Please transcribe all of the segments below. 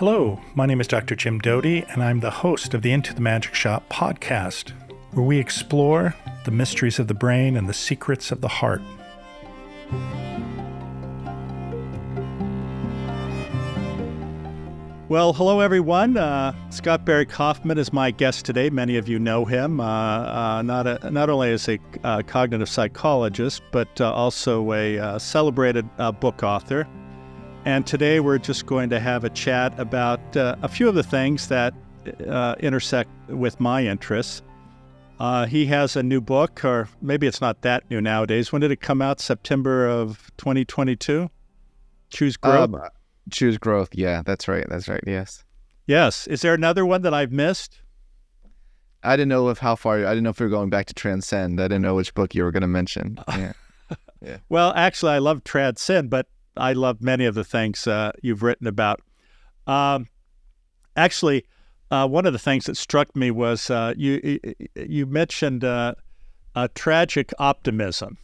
Hello, my name is Dr. Jim Doty, and I'm the host of the Into the Magic Shop podcast, where we explore the mysteries of the brain and the secrets of the heart. Well, hello everyone. Uh, Scott Barry Kaufman is my guest today. Many of you know him, uh, uh, not a, not only as a uh, cognitive psychologist, but uh, also a uh, celebrated book author. And today we're just going to have a chat about uh, a few of the things that uh, intersect with my interests. Uh, he has a new book, or maybe it's not that new nowadays. When did it come out? September of 2022. Choose um, growth. Um, Choose growth. Yeah, that's right. That's right. Yes. Yes. Is there another one that I've missed? I didn't know if how far. I didn't know if you were going back to Transcend. I didn't know which book you were going to mention. Yeah. yeah. Well, actually, I love Transcend, but I love many of the things uh, you've written about. Um, actually, uh, one of the things that struck me was uh, you you mentioned uh, a tragic optimism,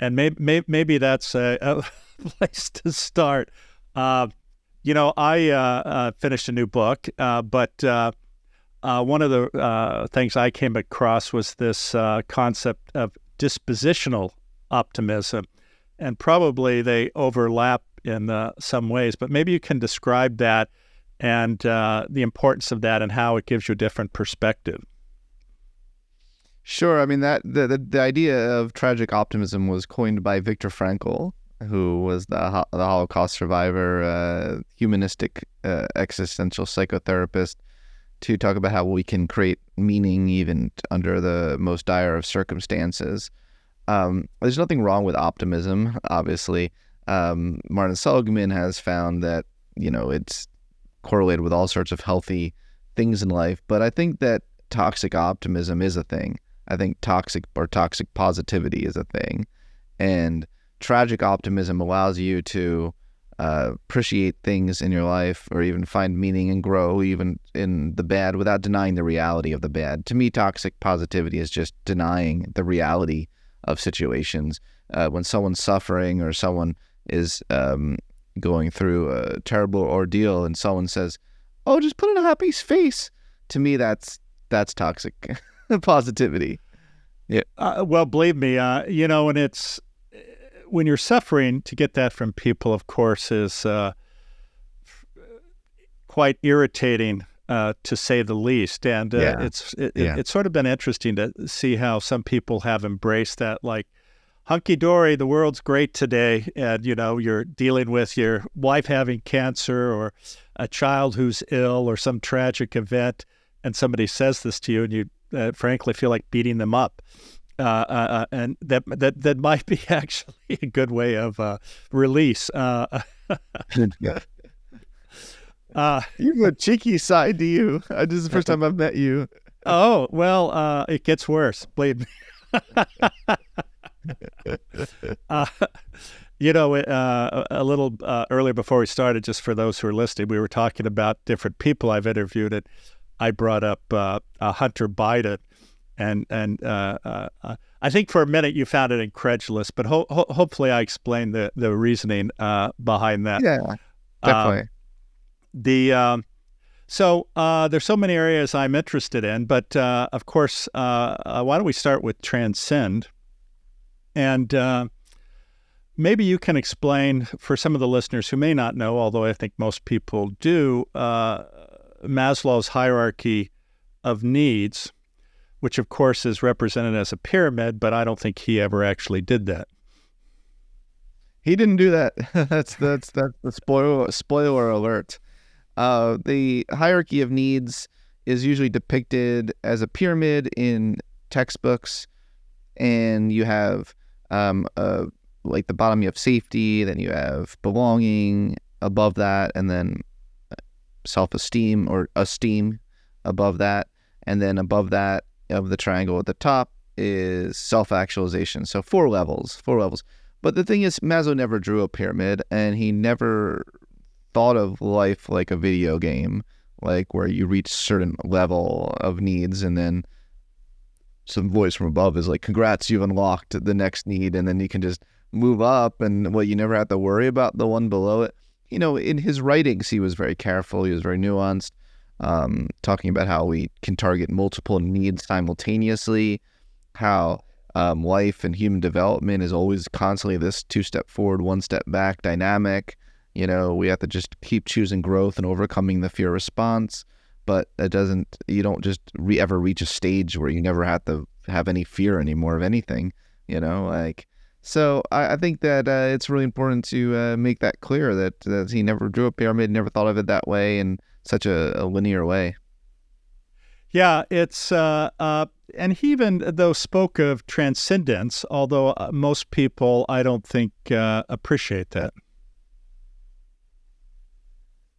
and maybe maybe, maybe that's a, a place to start. Uh, you know, I uh, uh, finished a new book, but one of the things I came across was this concept of dispositional optimism, and probably they overlap in some ways. But maybe you can describe that and the importance of that and how it gives you a different perspective. Sure. I mean that the, the, the idea of tragic optimism was coined by Viktor Frankl, who was the the Holocaust survivor, uh, humanistic uh, existential psychotherapist, to talk about how we can create meaning even under the most dire of circumstances. Um, there's nothing wrong with optimism, obviously. Um, Martin Seligman has found that you know it's correlated with all sorts of healthy things in life, but I think that toxic optimism is a thing. I think toxic or toxic positivity is a thing, and tragic optimism allows you to uh, appreciate things in your life or even find meaning and grow even in the bad without denying the reality of the bad. To me, toxic positivity is just denying the reality of situations. Uh, when someone's suffering or someone is um, going through a terrible ordeal and someone says, "Oh, just put on a happy face," to me, that's that's toxic positivity. Yeah. Uh, well, believe me, uh, you know, and it's when you're suffering, to get that from people, of course, is uh, quite irritating uh, to say the least. And uh, yeah. it's it, yeah. it's sort of been interesting to see how some people have embraced that, like hunky dory, the world's great today, and you know you're dealing with your wife having cancer or a child who's ill or some tragic event, and somebody says this to you, and you uh, frankly feel like beating them up. Uh, uh, and that that that might be actually a good way of uh, release. Uh, you have a cheeky side to you. this is the first time I've met you. Oh well, it gets worse. Believe me. you know, a little earlier before we started, just for those who are listening, we were talking about different people I've interviewed, and I brought up Hunter Biden and and uh, uh, uh, I think for a minute you found it incredulous, but ho- ho- hopefully I explained the the reasoning uh, behind that. Yeah, um, definitely. The um, so uh, there's so many areas I'm interested in, but uh, of course, why don't we start with transcend, and maybe you can explain for some of the listeners who may not know, although I think most people do, Maslow's hierarchy of needs which of course is represented as a pyramid, but I don't think he ever actually did that. He didn't do that. that's that's that's the spoiler spoiler alert. Uh, the hierarchy of needs is usually depicted as a pyramid in textbooks, and you have um, like the bottom you have safety, then you have belonging above that, and then uh, self-esteem or esteem above that, and then above that of the triangle at the top is self actualization. So four levels, four levels. But the thing is, Maslow never drew a pyramid and he never thought of life like a video game, like where you reach certain level of needs and then some voice from above is like, congrats, you've unlocked the next need. And then you can just move up and well, you never have to worry about the one below it. you know, in his writings, he was very careful. He was very nuanced, um, talking about how we can target multiple needs simultaneously, how um, life and human development is always constantly this two step forward, one step back dynamic. You know, we have to just keep choosing growth and overcoming the fear response. But it doesn't, you don't just re- ever reach a stage where you never have to have any fear anymore of anything, you know, like. So I, I think that uh, it's really important to uh, make that clear that, that he never drew a pyramid, never thought of it that way in such a, a linear way. Yeah, it's uh, uh, and he even though spoke of transcendence, although uh, most people I don't think uh, appreciate that.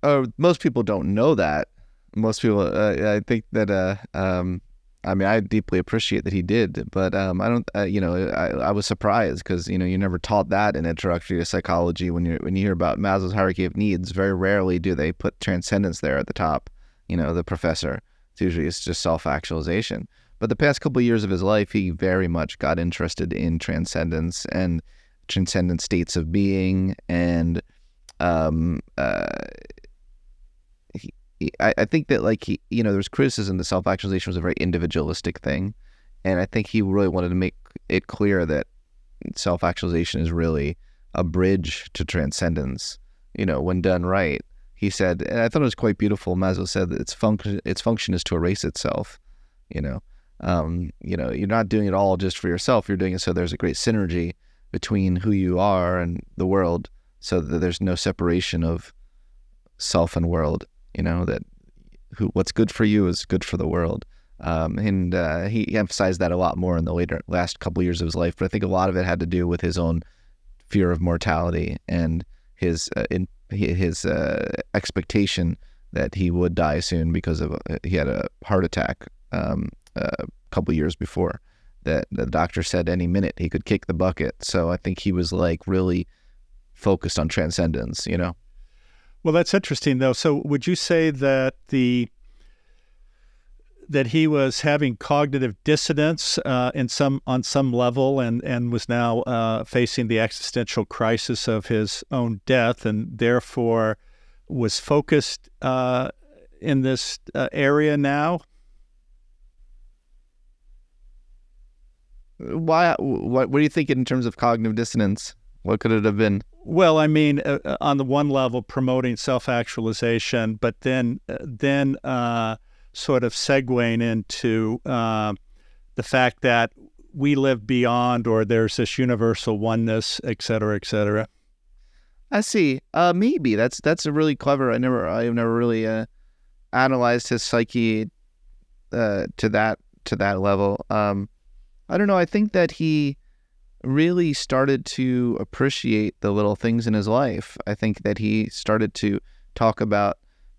Uh, most people don't know that. Most people, uh, I think that uh, um, I mean, I deeply appreciate that he did, but um, I don't. Uh, you know, I, I was surprised because you know you never taught that in introductory to psychology. When you when you hear about Maslow's hierarchy of needs, very rarely do they put transcendence there at the top. You know, the professor. It's usually it's just self actualization. But the past couple of years of his life, he very much got interested in transcendence and transcendent states of being, and um, uh, I, I think that like he, you know, there's criticism that self actualization was a very individualistic thing, and I think he really wanted to make it clear that self actualization is really a bridge to transcendence. You know, when done right, he said, and I thought it was quite beautiful. Maslow said that its function, its function is to erase itself. You know, um, you know, you're not doing it all just for yourself. You're doing it so there's a great synergy between who you are and the world, so that there's no separation of self and world you know that who what's good for you is good for the world. Um, and uh, he emphasized that a lot more in the later last couple years of his life but i think a lot of it had to do with his own fear of mortality and his uh, in, his uh, expectation that he would die soon because of uh, he had a heart attack um, a couple years before that the doctor said any minute he could kick the bucket. So i think he was like really focused on transcendence you know well, that's interesting, though. So, would you say that the that he was having cognitive dissonance uh, in some on some level, and and was now uh, facing the existential crisis of his own death, and therefore was focused uh, in this uh, area now? Why? What? What do you think in terms of cognitive dissonance? What could it have been? Well, I mean, uh, uh, on the one level, promoting self-actualization, but then uh, then uh, sort of segueing into uh, the fact that we live beyond, or there's this universal oneness, et cetera, et cetera. I see. Maybe that's that's a really clever. I never, I've never really analyzed his psyche to that to that level. Um, I don't know. I think that he really started to appreciate the little things in his life. I think that he started to talk about,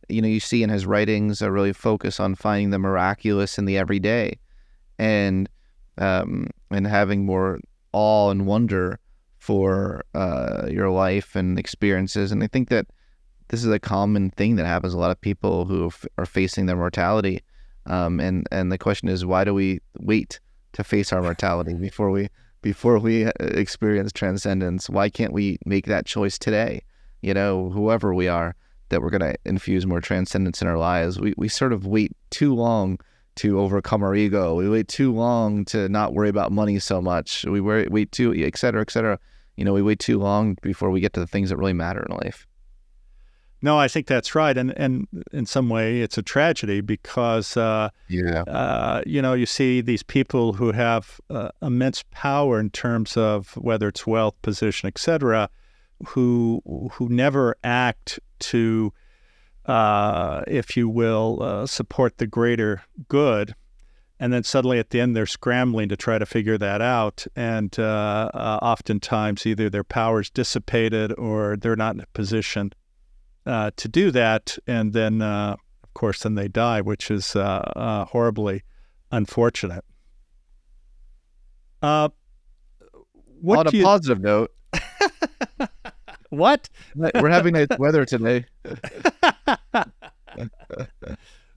you know, you see in his writings a really focus on finding the miraculous in the everyday, and um, and having more awe and wonder for uh, your life and experiences. And I think that this is a common thing that happens. A lot of people who are facing their mortality, um, and and the question is, why do we wait to face our mortality before we before we uh, experience transcendence. Why can't we make that choice today? You know, whoever we are, that we're going to infuse more transcendence in our lives. We, we sort of wait too long to overcome our ego. We wait too long to not worry about money so much. We wait too, et cetera, et cetera. You know, we wait too long before we get to the things that really matter in life. No, I think that's right, and and in some way, it's a tragedy because uh, yeah, uh, you know, you see these people who have uh, immense power in terms of whether it's wealth, position, etc., who who never act to, uh, if you will, uh, support the greater good, and then suddenly at the end they're scrambling to try to figure that out, and uh, oftentimes either their power is dissipated or they're not in a position uh, to do that, and then uh, of course then they die, which is uh, uh horribly unfortunate. Uh, what On a you... positive note. what? We're having nice weather today.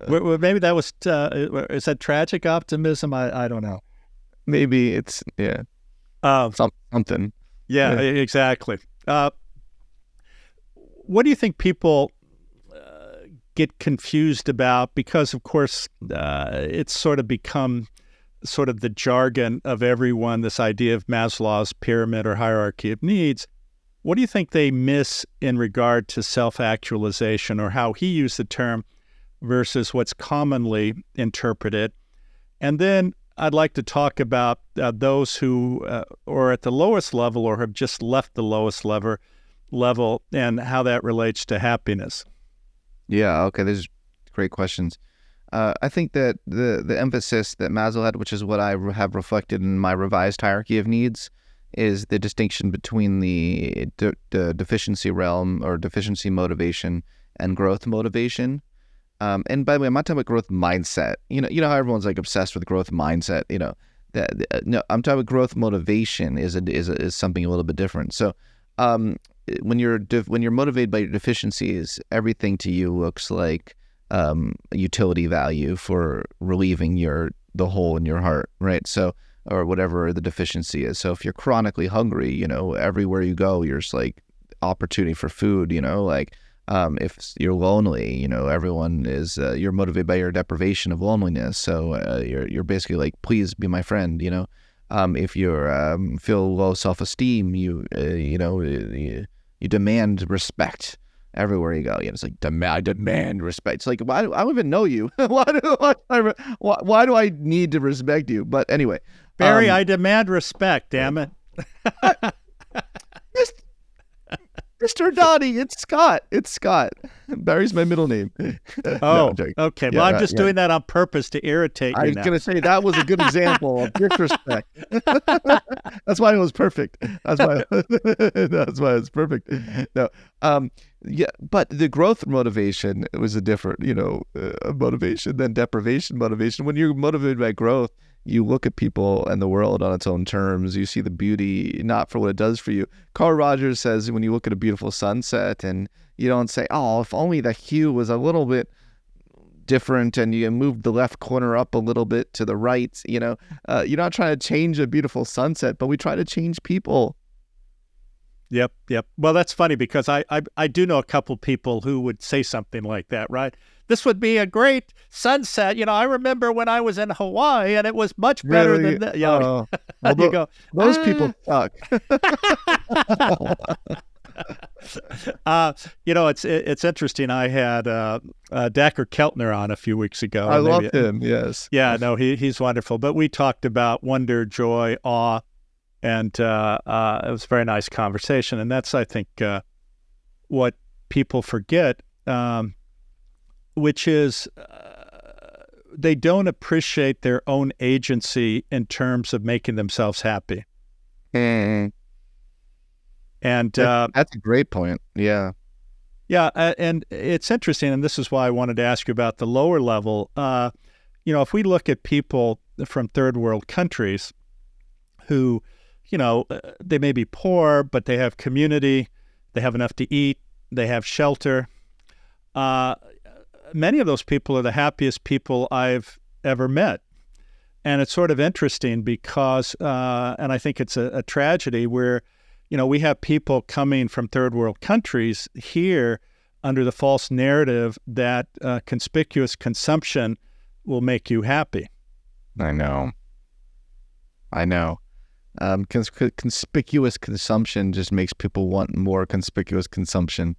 well, maybe that was uh, is that tragic optimism? I I don't know. Maybe it's yeah, um, Some, something. Yeah, yeah. exactly. Uh, what do you think people uh, get confused about? Because, of course, uh, it's sort of become sort of the jargon of everyone this idea of Maslow's pyramid or hierarchy of needs. What do you think they miss in regard to self actualization or how he used the term versus what's commonly interpreted? And then I'd like to talk about uh, those who uh, are at the lowest level or have just left the lowest level level and how that relates to happiness. Yeah, okay, these great questions. Uh, I think that the the emphasis that Maslow had, which is what I have reflected in my revised hierarchy of needs, is the distinction between the, de- the deficiency realm or deficiency motivation and growth motivation. Um, and by the way, I'm not talking about growth mindset. You know, you know how everyone's like obsessed with growth mindset. You know, that uh, no, I'm talking about growth motivation is a, is a, is something a little bit different. So, um, when you're when you're motivated by your deficiencies, everything to you looks like um, utility value for relieving your the hole in your heart, right? So, or whatever the deficiency is. So, if you're chronically hungry, you know, everywhere you go, you're just like opportunity for food. You know, like um, if you're lonely, you know, everyone is uh, you're motivated by your deprivation of loneliness. So uh, you're you're basically like, please be my friend. You know, um, if you um, feel low self esteem, you uh, you know you, demand respect everywhere you go. You know, it's like demand I demand respect. It's like why I don't even know you. why do why, why, why do I need to respect you? But anyway, Barry, um, I demand respect. Damn it. Mr. Donnie, it's Scott. It's Scott. Barry's my middle name. Oh, no, okay. Yeah, well, I'm just yeah. doing that on purpose to irritate you. I was going to say that was a good example of disrespect. that's why it was perfect. That's why. that's why it's perfect. No, um, yeah, but the growth motivation was a different, you know, uh, motivation than deprivation motivation. When you're motivated by growth, you look at people and the world on its own terms. You see the beauty, not for what it does for you. Carl Rogers says when you look at a beautiful sunset and you don't say, oh, if only the hue was a little bit different and you moved the left corner up a little bit to the right, you know, uh, you're not trying to change a beautiful sunset, but we try to change people. Yep, yep. Well, that's funny because I, I, I do know a couple people who would say something like that, right? this would be a great sunset. You know, I remember when I was in Hawaii and it was much better really? than that. You, know, uh, well, you go, those ah. people suck. uh, you know, it's it's interesting. I had uh, uh, Dacher Keltner on a few weeks ago. I loved him. Yes. Yeah. No, he he's wonderful. But we talked about wonder, joy, awe, and uh, uh, it was a very nice conversation. And that's, I think, uh, what people forget. Um, which is uh, they don't appreciate their own agency in terms of making themselves happy. Mm. And uh, that's a great point. Yeah. Yeah. Uh, and it's interesting. And this is why I wanted to ask you about the lower level. Uh, you know, if we look at people from third world countries who, you know, uh, they may be poor, but they have community, they have enough to eat, they have shelter. Uh, many of those people are the happiest people I've ever met. And it's sort of interesting because, uh, and I think it's a, a, tragedy where, you know, we have people coming from third world countries here under the false narrative that uh, conspicuous consumption will make you happy. I know. I know. Um, cons- conspicuous consumption just makes people want more conspicuous consumption.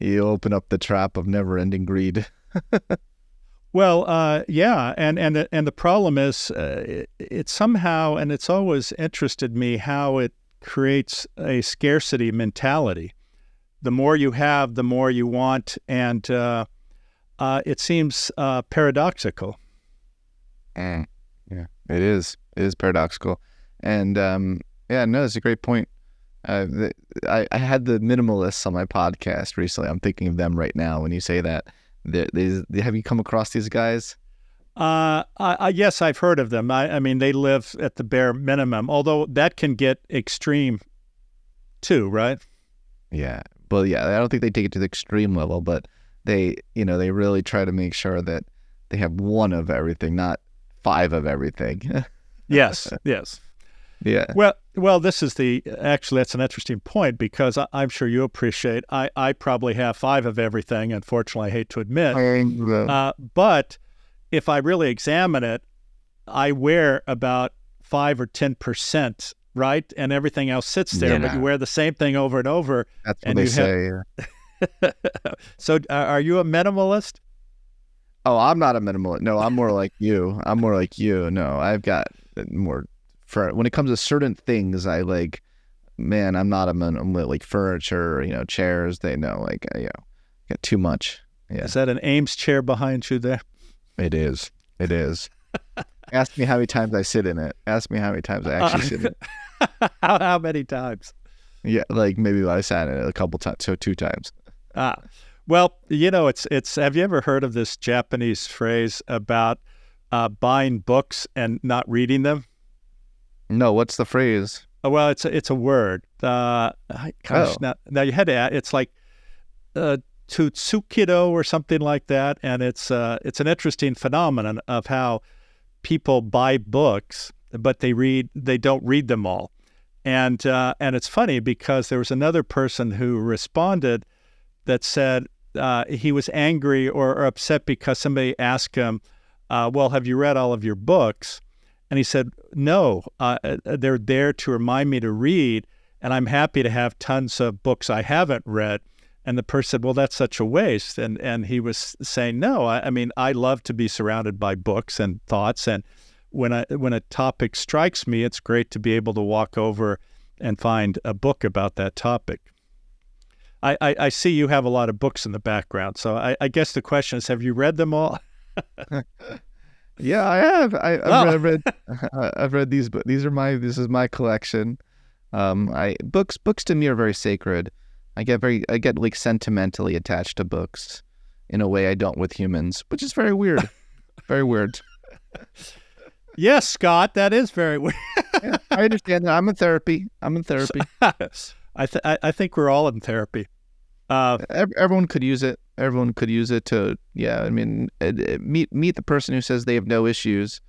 You open up the trap of never ending greed. well, uh, yeah, and and and the problem is, uh, it, it, somehow, and it's always interested me how it creates a scarcity mentality. The more you have, the more you want, and uh, uh it seems uh, paradoxical. Mm, yeah, it is. It is paradoxical, and um, yeah, no, it's a great point. Uh, I, I had the minimalists on my podcast recently. I'm thinking of them right now when you say that. They, they, have you come across these guys? Uh, I, yes, I've heard of them. I, I, mean, they live at the bare minimum, although that can get extreme too, right? Yeah. Well, yeah, I don't think they take it to the extreme level, but they, you know, they really try to make sure that they have one of everything, not five of everything. yes, yes. Yeah. Well, well, this is the actually that's an interesting point because I, am sure you appreciate. I I probably have five of everything. Unfortunately, I hate to admit. Uh, but if I really examine it, I wear about five or ten percent, right, and everything else sits there. Yeah. But you wear the same thing over and over. That's what they say. Have... so, uh, are you a minimalist? Oh, I'm not a minimalist. No, I'm more like you. I'm more like you. No, I've got more for when it comes to certain things. I like, man, I'm not a minimalist. Like furniture, you know, chairs. They know, like, uh, you know, got too much. Yeah. Is that an Eames chair behind you there? It is. It is. Ask me how many times I sit in it. Ask me how many times I actually uh, sit in it. how, how many times? Yeah, like maybe I sat in it a couple times, so two times. Ah, well, you know, it's it's. Have you ever heard of this Japanese phrase about uh, buying books and not reading them? No, what's the phrase? Oh, well, it's a, it's a word. Uh, gosh, oh. now, now you had to. add, It's like uh, tutsukido or something like that, and it's uh, it's an interesting phenomenon of how people buy books, but they read they don't read them all, and uh, and it's funny because there was another person who responded that said uh, he was angry or, or, upset because somebody asked him, uh, "Well, have you read all of your books?" And he said, "No, uh, uh, they're there to remind me to read, and I'm happy to have tons of books I haven't read." And the person said, "Well, that's such a waste." And and he was saying, "No, I, I mean, I love to be surrounded by books and thoughts, and when I when a topic strikes me, it's great to be able to walk over and find a book about that topic." I, I, I, see you have a lot of books in the background. So I, I guess the question is, have you read them all? yeah, I have. I, have oh. read, read I've read these books. These are my. This is my collection. Um, I books books to me are very sacred. I get very I get like sentimentally attached to books in a way I don't with humans, which is very weird. very weird. Yes, Scott, that is very weird. yeah, I understand that. I'm in therapy. I'm in therapy. I, th- I think we're all in therapy. Uh, Everyone could use it. Everyone could use it to, yeah. I mean, it, it, meet meet the person who says they have no issues,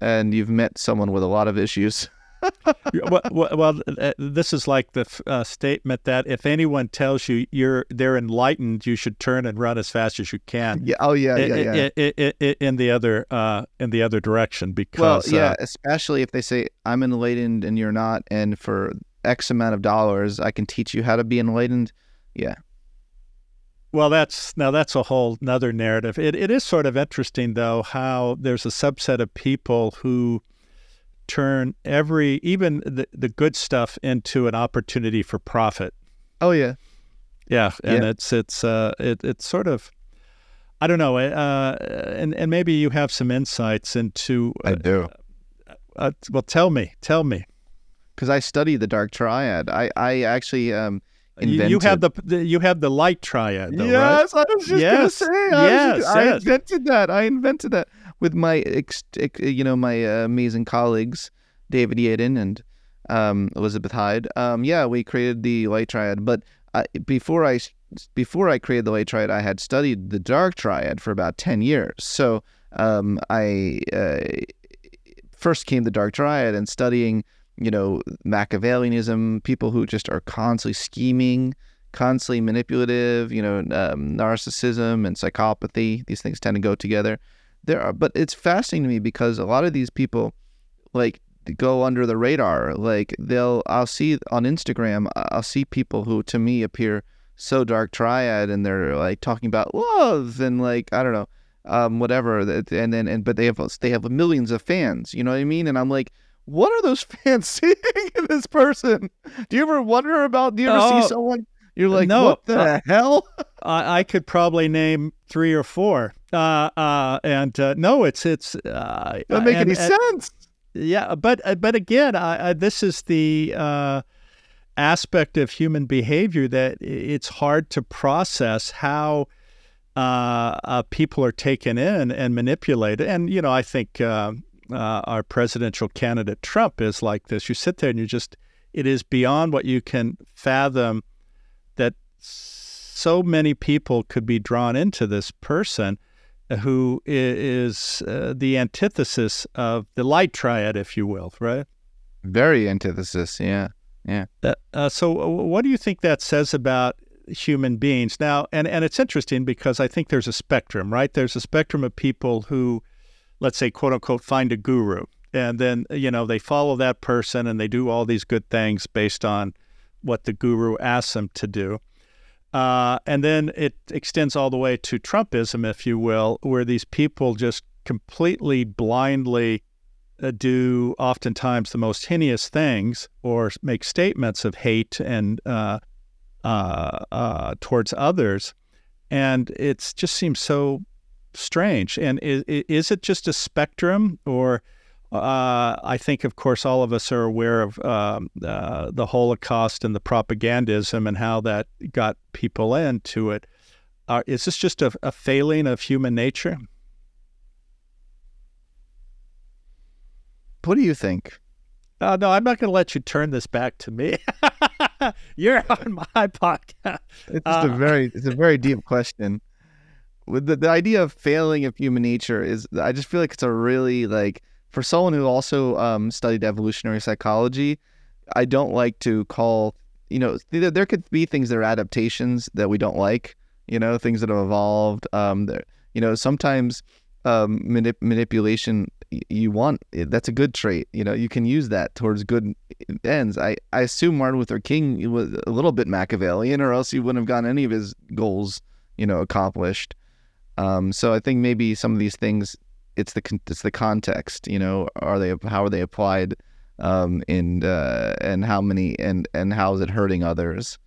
and you've met someone with a lot of issues. well, well, uh, this is like the uh, statement that if anyone tells you you're they're enlightened, you should turn and run as fast as you can. Yeah. Oh, yeah. Yeah. yeah. in the other uh, in the other direction, because well, yeah, uh, especially if they say I'm enlightened and you're not, and for X amount of dollars, I can teach you how to be enlightened. Yeah. Well, that's now that's a whole another narrative. It it is sort of interesting though how there's a subset of people who turn every even the, the good stuff into an opportunity for profit. Oh yeah. Yeah, and yeah. it's it's uh it it's sort of I don't know, uh and and maybe you have some insights into uh, I do. Uh, uh, well, tell me, tell me because I study the dark triad. I I actually um invented. You have the, the you have the light triad. Though, yes, right? I was just yes. gonna say. I yes, just, yes, I invented that. I invented that with my ex, you know my uh, amazing colleagues David Yaden and um, Elizabeth Hyde. Um, yeah, we created the light triad, but I, before I before I created the light triad, I had studied the dark triad for about ten years. So um, I uh, first came the dark triad and studying you know, Machiavellianism, people who just are constantly scheming, constantly manipulative, you know, um, narcissism and psychopathy. These things tend to go together. There are, but it's fascinating to me because a lot of these people, like, go under the radar. Like, they'll, I'll see on Instagram, I'll see people who to me appear so dark triad and they're like talking about love and like, I don't know, um, whatever. And then, and, but they have, they have millions of fans, you know what I mean? And I'm like, what are those fans seeing in this person? Do you ever wonder about? Do you ever oh, see someone? You're like, no, what the uh, hell? I, I, could probably name three or four. Uh, uh, and uh, no, it's it's uh, doesn't make and, any and, sense. Yeah, but uh, but again, I, I, this is the uh, aspect of human behavior that it's hard to process how people are taken in and manipulated. And you know, I think uh, our presidential candidate Trump is like this. You sit there and you just, it is beyond what you can fathom that so many people could be drawn into this person who is uh, the antithesis of the light triad, if you will, right? Very antithesis. Yeah. Yeah. Uh, uh, so, what do you think that says about human beings now? And and it's interesting because I think there's a spectrum, right? There's a spectrum of people who, let's say, quote unquote, find a guru, and then you know they follow that person and they do all these good things based on what the guru asks them to do. Uh, and then it extends all the way to Trumpism, if you will, where these people just completely blindly uh, do oftentimes the most heinous things or make statements of hate and uh, uh, uh towards others, and it just seems so strange. And is, is it just a spectrum, or uh, I think, of course, all of us are aware of um, uh, the Holocaust and the propagandism and how that got people into it. is this just a, a failing of human nature? What do you think? Uh, no, I'm not going to let you turn this back to me. You're on my podcast. It's uh, a very, it's a very deep question. The, the idea of failing of human nature is, I just feel like it's a really like for someone who also um, studied evolutionary psychology. I don't like to call, you know, there could be things that are adaptations that we don't like. You know, things that have evolved. Um, there, you know, sometimes um, manip- manipulation you want that's a good trait you know you can use that towards good ends i i assume martin luther king was a little bit machiavellian or else he wouldn't have gotten any of his goals you know accomplished um, so i think maybe some of these things it's the it's the context you know are they how are they applied um and uh and how many and and how is it hurting others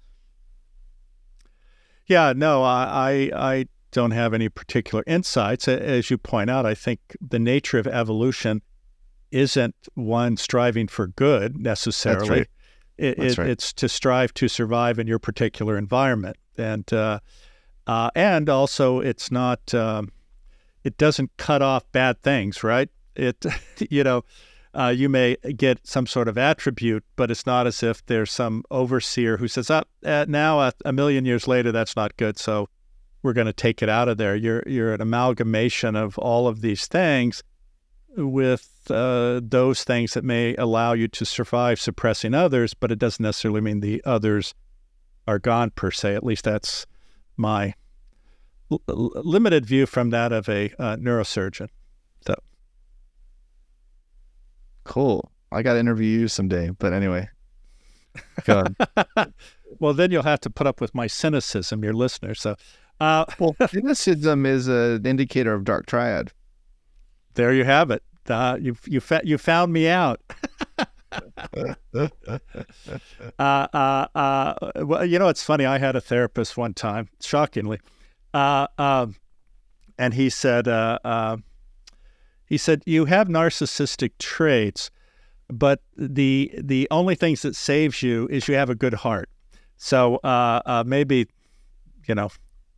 yeah no i i, I don't have any particular insights. As you point out, I think the nature of evolution isn't one striving for good necessarily. Right. It, it, right. It's to strive to survive in your particular environment, and uh, uh, and also it's not. Um, it doesn't cut off bad things, right? It, you know, uh, you may get some sort of attribute, but it's not as if there's some overseer who says, "Up oh, now, a million years later, that's not good." So we're going to take it out of there. You're you're an amalgamation of all of these things with uh, those things that may allow you to survive suppressing others, but it doesn't necessarily mean the others are gone per se. At least that's my l- limited view from that of a uh, neurosurgeon. So cool. I got to interview you someday, but anyway. well, then you'll have to put up with my cynicism, your listener. So uh, well, cynicism is an indicator of dark triad. There you have it. Uh, you you fa- you found me out. uh, uh, uh, well, you know, it's funny. I had a therapist one time, shockingly, uh, um, and he said, uh, he said, you have narcissistic traits, but the the only things that saves you is you have a good heart. So maybe, you know,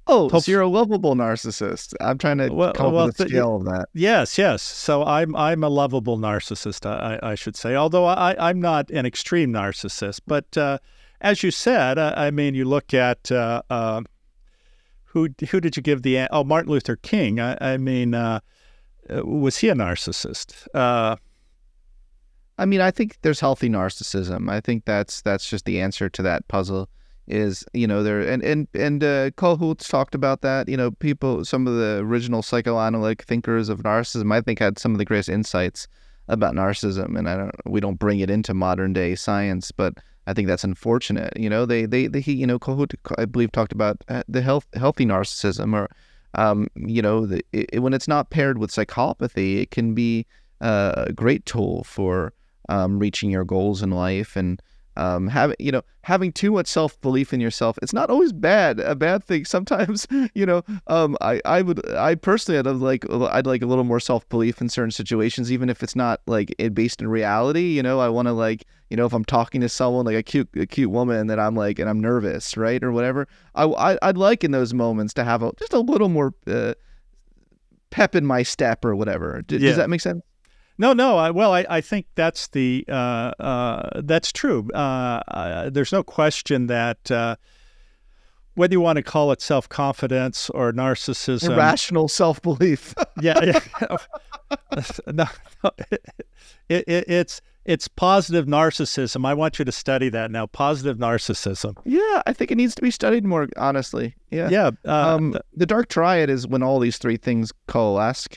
Oh, so you're a lovable narcissist. I'm trying to well, come well, up with scale of that. Yes, yes. So I'm I'm a lovable narcissist, I, I should say. Although I, I'm not an extreme narcissist. But uh, as you said, uh, I mean, you look at uh, uh, who who did you give the oh Martin Luther King? I, I mean, uh, uh, was he a narcissist? I mean, I think there's healthy narcissism. I think that's that's just the answer to that puzzle is you know there and and and uh, Kohut talked about that. You know, people, some of the original psychoanalytic thinkers of narcissism, I think, had some of the greatest insights about narcissism. And I don't, we don't bring it into modern day science, but I think that's unfortunate. You know, they they, they he, you know, Kohut, I believe, talked about uh, the health healthy narcissism, or um, you know, the, it, when it's not paired with psychopathy, it can be uh, a great tool for um, reaching your goals in life and um, having you know having too much self belief in yourself it's not always bad a bad thing. Sometimes you know um, I I would I personally I'd like I'd like a little more self belief in certain situations even if it's not like based in reality you know? I want to like you know if I'm talking to someone like a cute a cute woman that I'm like and I'm nervous right or whatever I, I would like in those moments to have a, just a little more uh, pep in my step or whatever. D- yeah. does that make sense no, no. I, well, I, I think that's the uh, uh, that's true. Uh, uh there's no question that uh, whether you want to call it self confidence or narcissism, irrational self belief. yeah, yeah. no, no it, it, it's it's positive narcissism. I want you to study that now. Positive narcissism. Yeah, I think it needs to be studied more honestly. Yeah. Yeah. Uh, um, the dark triad is when all these three things coalesce,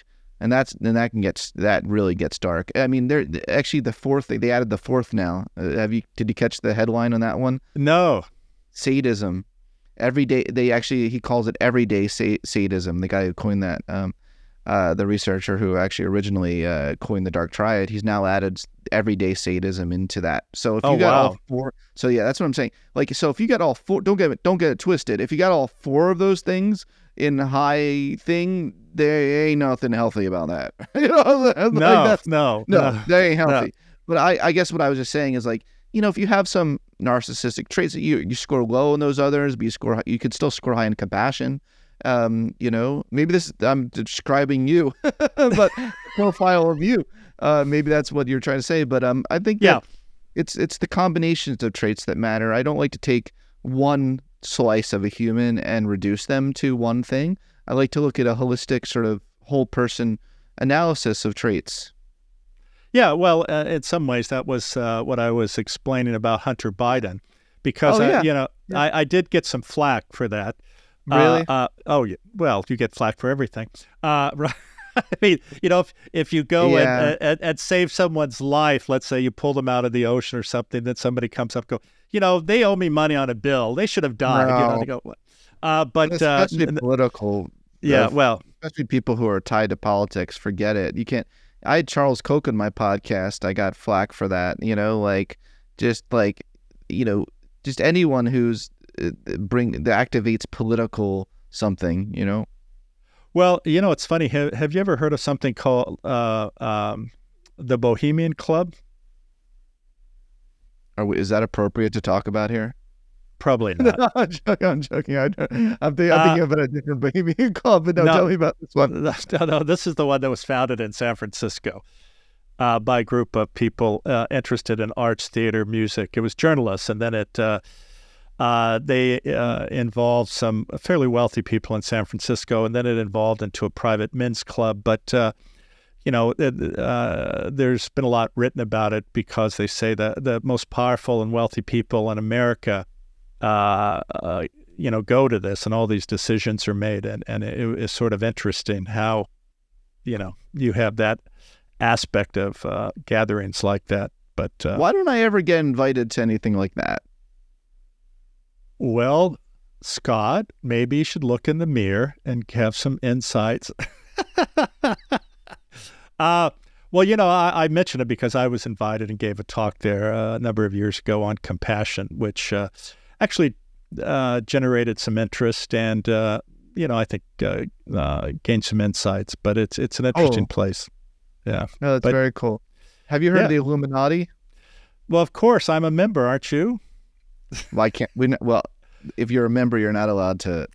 and that's then that can get that really gets dark. I mean, they're actually the fourth. They added the fourth now. Uh, have you? Did you catch the headline on that one? No. Sadism. Every day they actually he calls it everyday sadism. The guy who coined that. Um, uh, the researcher who actually originally uh, coined the dark triad, he's now added everyday sadism into that. So if you oh, got wow. all four, so yeah, that's what I'm saying. Like, so if you got all four, don't get it, don't get it twisted. If you got all four of those things in high thing, there ain't nothing healthy about that. you know, like no, no, no, no, they ain't healthy. No. But I, I guess what I was just saying is like, you know, if you have some narcissistic traits that you you score low in those others, but you score, you could still score high in compassion um, you know, maybe this I'm describing you, but profile of you. Uh, maybe that's what you're trying to say. But um, I think yeah, it's it's the combinations of traits that matter. I don't like to take one slice of a human and reduce them to one thing. I like to look at a holistic sort of whole person analysis of traits. Yeah, well, uh, in some ways, that was uh, what I was explaining about Hunter Biden, because oh, yeah. I, you know yeah. I, I did get some flack for that. Really? Uh, uh, oh, yeah. Well, you get flack for everything. Uh, right. I mean, you know, if, if you go yeah. and, and, and save someone's life, let's say you pull them out of the ocean or something, then somebody comes up, go, you know, they owe me money on a bill. They should have died. No. You know, they go, uh, but especially uh, political. Yeah, well, especially people who are tied to politics. Forget it. You can't. I had Charles Koch on my podcast. I got flack for that. You know, like just like you know, just anyone who's uh, bring that activates political something, you know. Well, you know, it's funny. Have, have you ever heard of something called uh, um, the Bohemian Club? Are we, is that appropriate to talk about here? Probably not. I'm joking. I'm joking. I, am think, uh, thinking about a different Bohemian Club, but no, no, tell me about this one. No, no, this is the one that was founded in San Francisco uh, by a group of people uh, interested in arts, theater, music. It was journalists, and then it uh, uh, they uh, involved some fairly wealthy people in San Francisco, and then it evolved into a private men's club. But uh, you know, uh, there's been a lot written about it because they say that the most powerful and wealthy people in America, uh, uh, you know, go to this, and all these decisions are made, and and it is sort of interesting how, you know, you have that aspect of gatherings like that. But why don't I ever get invited to anything like that? Well, Scott, maybe you should look in the mirror and have some insights. uh, well, you know, I, I, mentioned it because I was invited and gave a talk there uh, a number of years ago on compassion, which uh, actually uh, generated some interest and, uh, you know, I think uh, uh, gained some insights. But it's it's an interesting oh. place. Yeah. No, that's but, very cool. Have you heard yeah. of the Illuminati? Well, of course, I'm a member, aren't you? Why can't we? Well, if you're a member, you're not allowed to.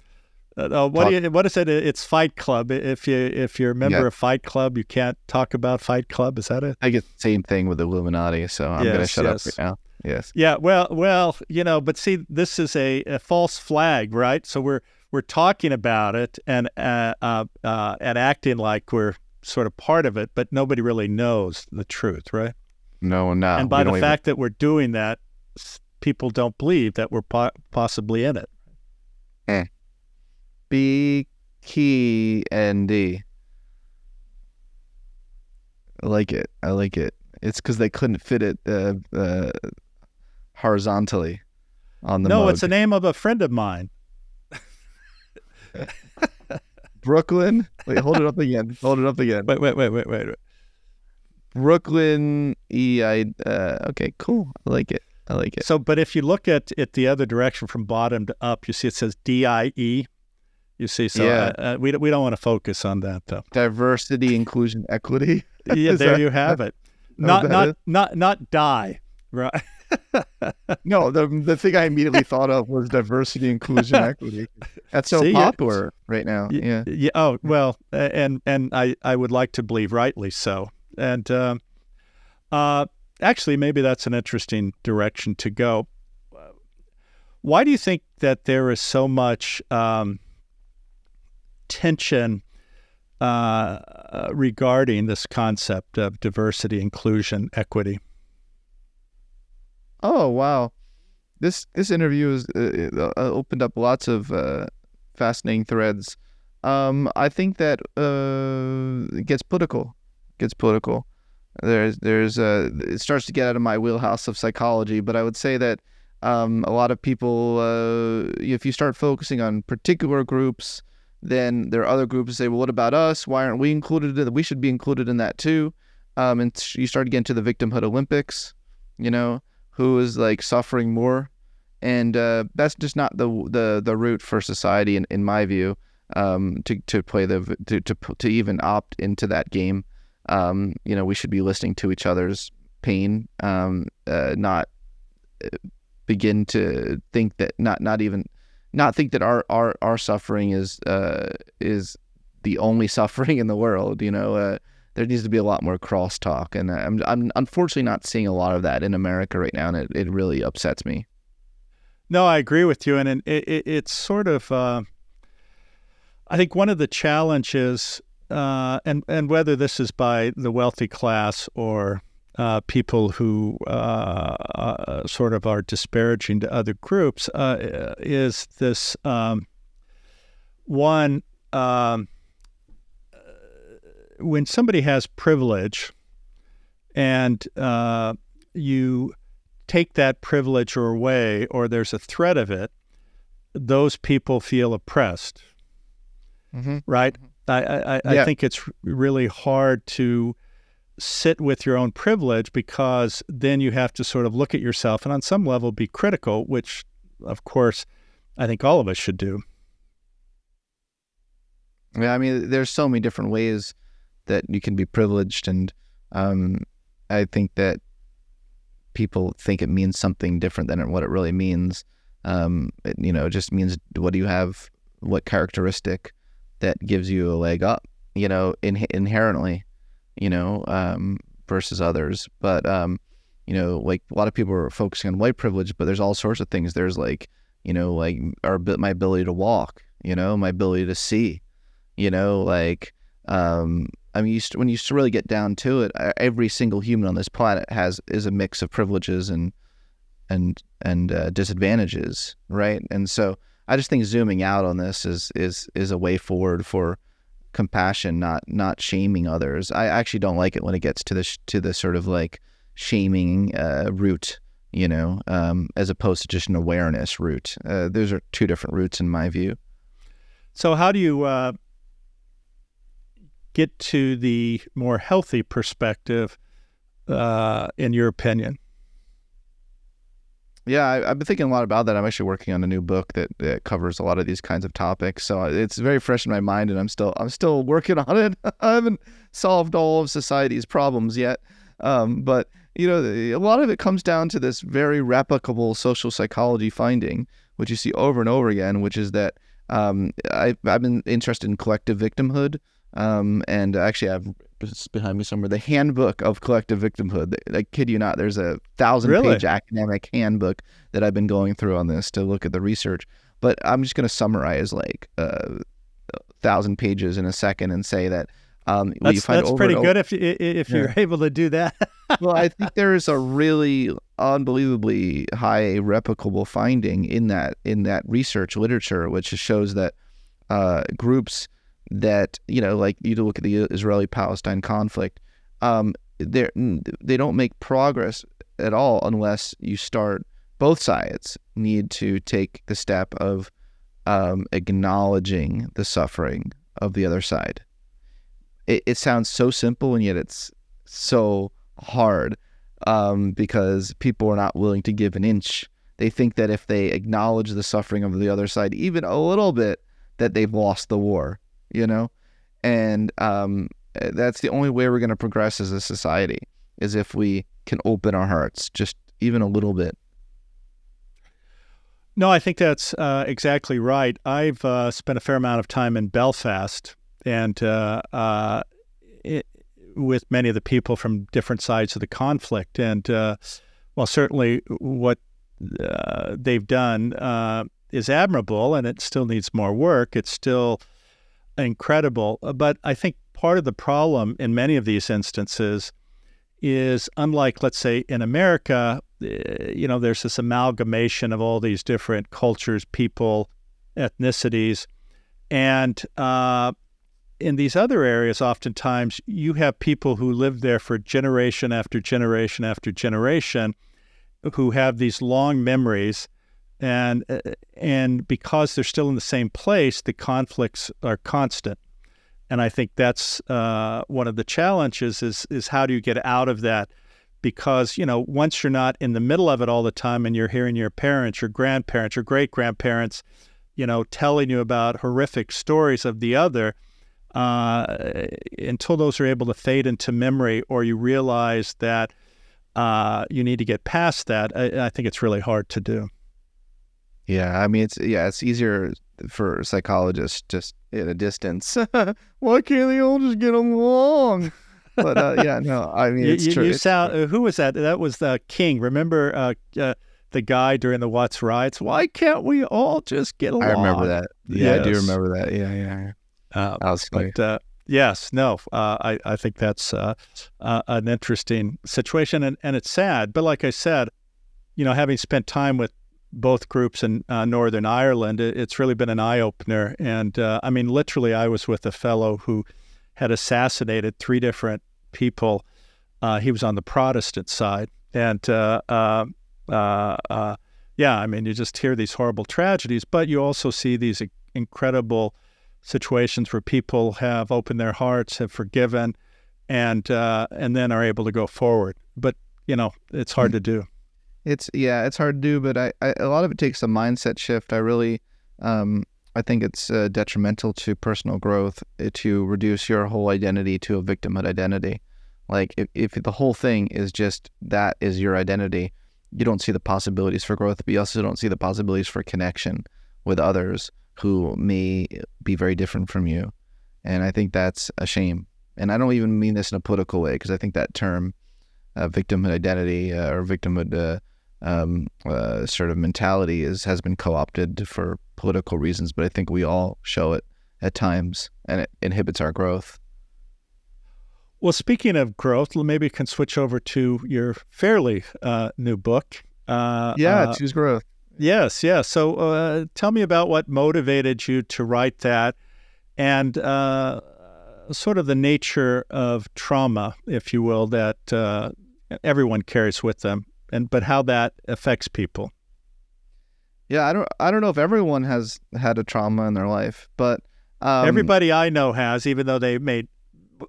Uh, what, you, what is it? It's Fight Club. If you if you're a member Yeah. of Fight Club, you can't talk about Fight Club. Is that it? I get the same thing with Illuminati, so I'm gonna shut yes. up right now. Yes. Yeah. Well, well, you know, but see, this is a, a false flag, right? So we're we're talking about it and uh, uh, uh, and acting like we're sort of part of it, but nobody really knows the truth, right? No, no. and by the fact that we're doing that, people don't believe that we're po- possibly in it. B key and D. I like it. I like it. It's because they couldn't fit it uh, uh, horizontally on the. no, mug. it's the name of a friend of mine. Brooklyn. Wait, hold it up again. Hold it up again. Wait, wait, wait, wait, wait. wait. Brooklyn E I. Uh, okay, cool. I like it. I like it. So, but if you look at it the other direction from bottom to up, you see it says D I E. You see, so Yeah. uh, uh, we we don't want to focus on that though. Diversity, inclusion, equity. Yeah, Is there that- you have it. what Not not not not die, right? No, the the thing I immediately thought of was diversity, inclusion, equity. That's so See, yeah. popular right now. Yeah. Yeah. Oh well, uh, and and I I would like to believe rightly so. And um, uh, actually, maybe that's an interesting direction to go. Why do you think that there is so much um, tension uh, regarding this concept of diversity, inclusion, equity. Oh wow, this this interview has uh, uh, opened up lots of uh, fascinating threads. Um, I think that uh, it gets political. Gets political. There's there's uh, it starts to get out of my wheelhouse of psychology, but I would say that um, a lot of people, uh, if you start focusing on particular groups, then there are other groups that say, well, what about us? Why aren't we included? In We should be included in that too. Um, and you start to get into the victimhood Olympics, you know, who is like suffering more, and uh, that's just not the the the route for society, in, in my view, um, to to play the to, to to even opt into that game. Um, you know, we should be listening to each other's pain, um, uh, not uh, begin to think that not not even not think that our our our suffering is uh, is the only suffering in the world. You know, uh, there needs to be a lot more crosstalk, and I'm I'm unfortunately not seeing a lot of that in America right now, and it, it really upsets me. No, I agree with you, and it, it it's sort of. Uh, I think one of the challenges, uh, and and whether this is by the wealthy class or uh, people who uh, uh, sort of are disparaging to other groups uh, is this um, one um, when somebody has privilege and uh, you take that privilege away or there's a threat of it, those people feel oppressed. Mm-hmm. Right? Mm-hmm. I, I, I yeah. think it's really hard to sit with your own privilege because then you have to sort of look at yourself and on some level be critical, which of course I think all of us should do. Yeah, I mean, there's so many different ways that you can be privileged, and um, I think that people think it means something different than what it really means. Um, it, you know, it just means what do you have, what characteristic that gives you a leg up, you know, in, inherently you know, um, versus others. But um, you know, like a lot of people are focusing on white privilege, but there's all sorts of things. There's like, you know, like our my ability to walk, you know, my ability to see, you know, like um, I mean, you st- when you really get down to it, every single human on this planet has is a mix of privileges and and and uh, disadvantages, right? And so I just think zooming out on this is is is a way forward for compassion, not not shaming others. I actually don't like it when it gets to the sh- to the sort of like shaming uh, route, you know, um, as opposed to just an awareness route. Uh, those are two different routes in my view. So, how do you uh, get to the more healthy perspective, uh, in your opinion? Yeah, I, have been thinking a lot about that. I'm actually working on a new book that, that covers a lot of these kinds of topics. So it's very fresh in my mind, and I'm still I'm still working on it. I haven't solved all of society's problems yet, um, but you know, a lot of it comes down to this very replicable social psychology finding, which you see over and over again, which is that um, I, I've been interested in collective victimhood. Um, and actually, I have behind me somewhere the Handbook of Collective Victimhood. I kid you not, there's a thousand really? page academic handbook that I've been going through on this to look at the research. But I'm just going to summarize like uh, a thousand pages in a second and say that um, that's, that's pretty good if if you're yeah. able to do that. well, I think there is a really unbelievably high replicable finding in that in that research literature, which shows that uh, groups that you know, like you look at the Israeli-Palestine conflict, um, they they don't make progress at all unless you start. Both sides need to take the step of um, acknowledging the suffering of the other side. It, it sounds so simple and yet it's so hard um, because people are not willing to give an inch. They think that if they acknowledge the suffering of the other side even a little bit, that they've lost the war you know? And um, that's the only way we're going to progress as a society is if we can open our hearts just even a little bit. No, I think that's uh, exactly right. I've uh, spent a fair amount of time in Belfast and uh, uh it, with many of the people from different sides of the conflict. And uh, well, certainly what uh, they've done is admirable and it still needs more work. It's still incredible. But I think part of the problem in many of these instances is unlike, let's say, in America, eh, you know, there's this amalgamation of all these different cultures, people, ethnicities. And uh, in these other areas, oftentimes you have people who live there for generation after generation after generation who have these long memories. And, uh, and because they're still in the same place, the conflicts are constant. And I think that's uh, one of the challenges is, is how do you get out of that? Because, you know, once you're not in the middle of it all the time and you're hearing your parents, your grandparents, your great grandparents, you know, telling you about horrific stories of the other, uh, until those are able to fade into memory or you realize that uh, you need to get past that, I, I, think it's really hard to do. Yeah, I mean, it's yeah, it's easier for psychologists just at a distance. Why can't they all just get along? But uh, yeah, no, I mean, it's you, true. You it's sound, true. Uh, who was that? That was the King. Remember uh, uh, the guy during the Watts riots? Why can't we all just get along? I remember that. Yeah, yes. I do remember that. Yeah, yeah. Uh, that was funny. But, uh, yes, no, uh, I, I think that's uh, uh, an interesting situation, and, and it's sad. But like I said, you know, having spent time with both groups in uh, Northern Ireland, it, it's really been an eye opener. And uh, I mean, literally, I was with a fellow who had assassinated three different people. Uh, he was on the Protestant side, and uh, uh, uh, yeah, I mean, you just hear these horrible tragedies, but you also see these incredible situations where people have opened their hearts, have forgiven, and and then are able to go forward. But you know, it's hard mm-hmm. to do. It's yeah, it's hard to do, but I, I a lot of it takes a mindset shift. I really um, I think it's uh, detrimental to personal growth uh, to reduce your whole identity to a victimhood identity. Like if, if the whole thing is just that is your identity, you don't see the possibilities for growth, but you also don't see the possibilities for connection with others who may be very different from you. And I think that's a shame. And I don't even mean this in a political way because I think that term, uh, victimhood identity uh, or victimhood uh, um, uh, sort of mentality is has been co-opted for political reasons, but I think we all show it at times, and it inhibits our growth. Well, speaking of growth, maybe we can switch over to your fairly uh, new book. Uh, yeah, uh, choose growth. Yes, yes. So, uh, tell me about what motivated you to write that, and uh, sort of the nature of trauma, if you will, that everyone carries with them and but how that affects people. Yeah, I don't I don't know if everyone has had a trauma in their life, but um, everybody I know has, even though they may,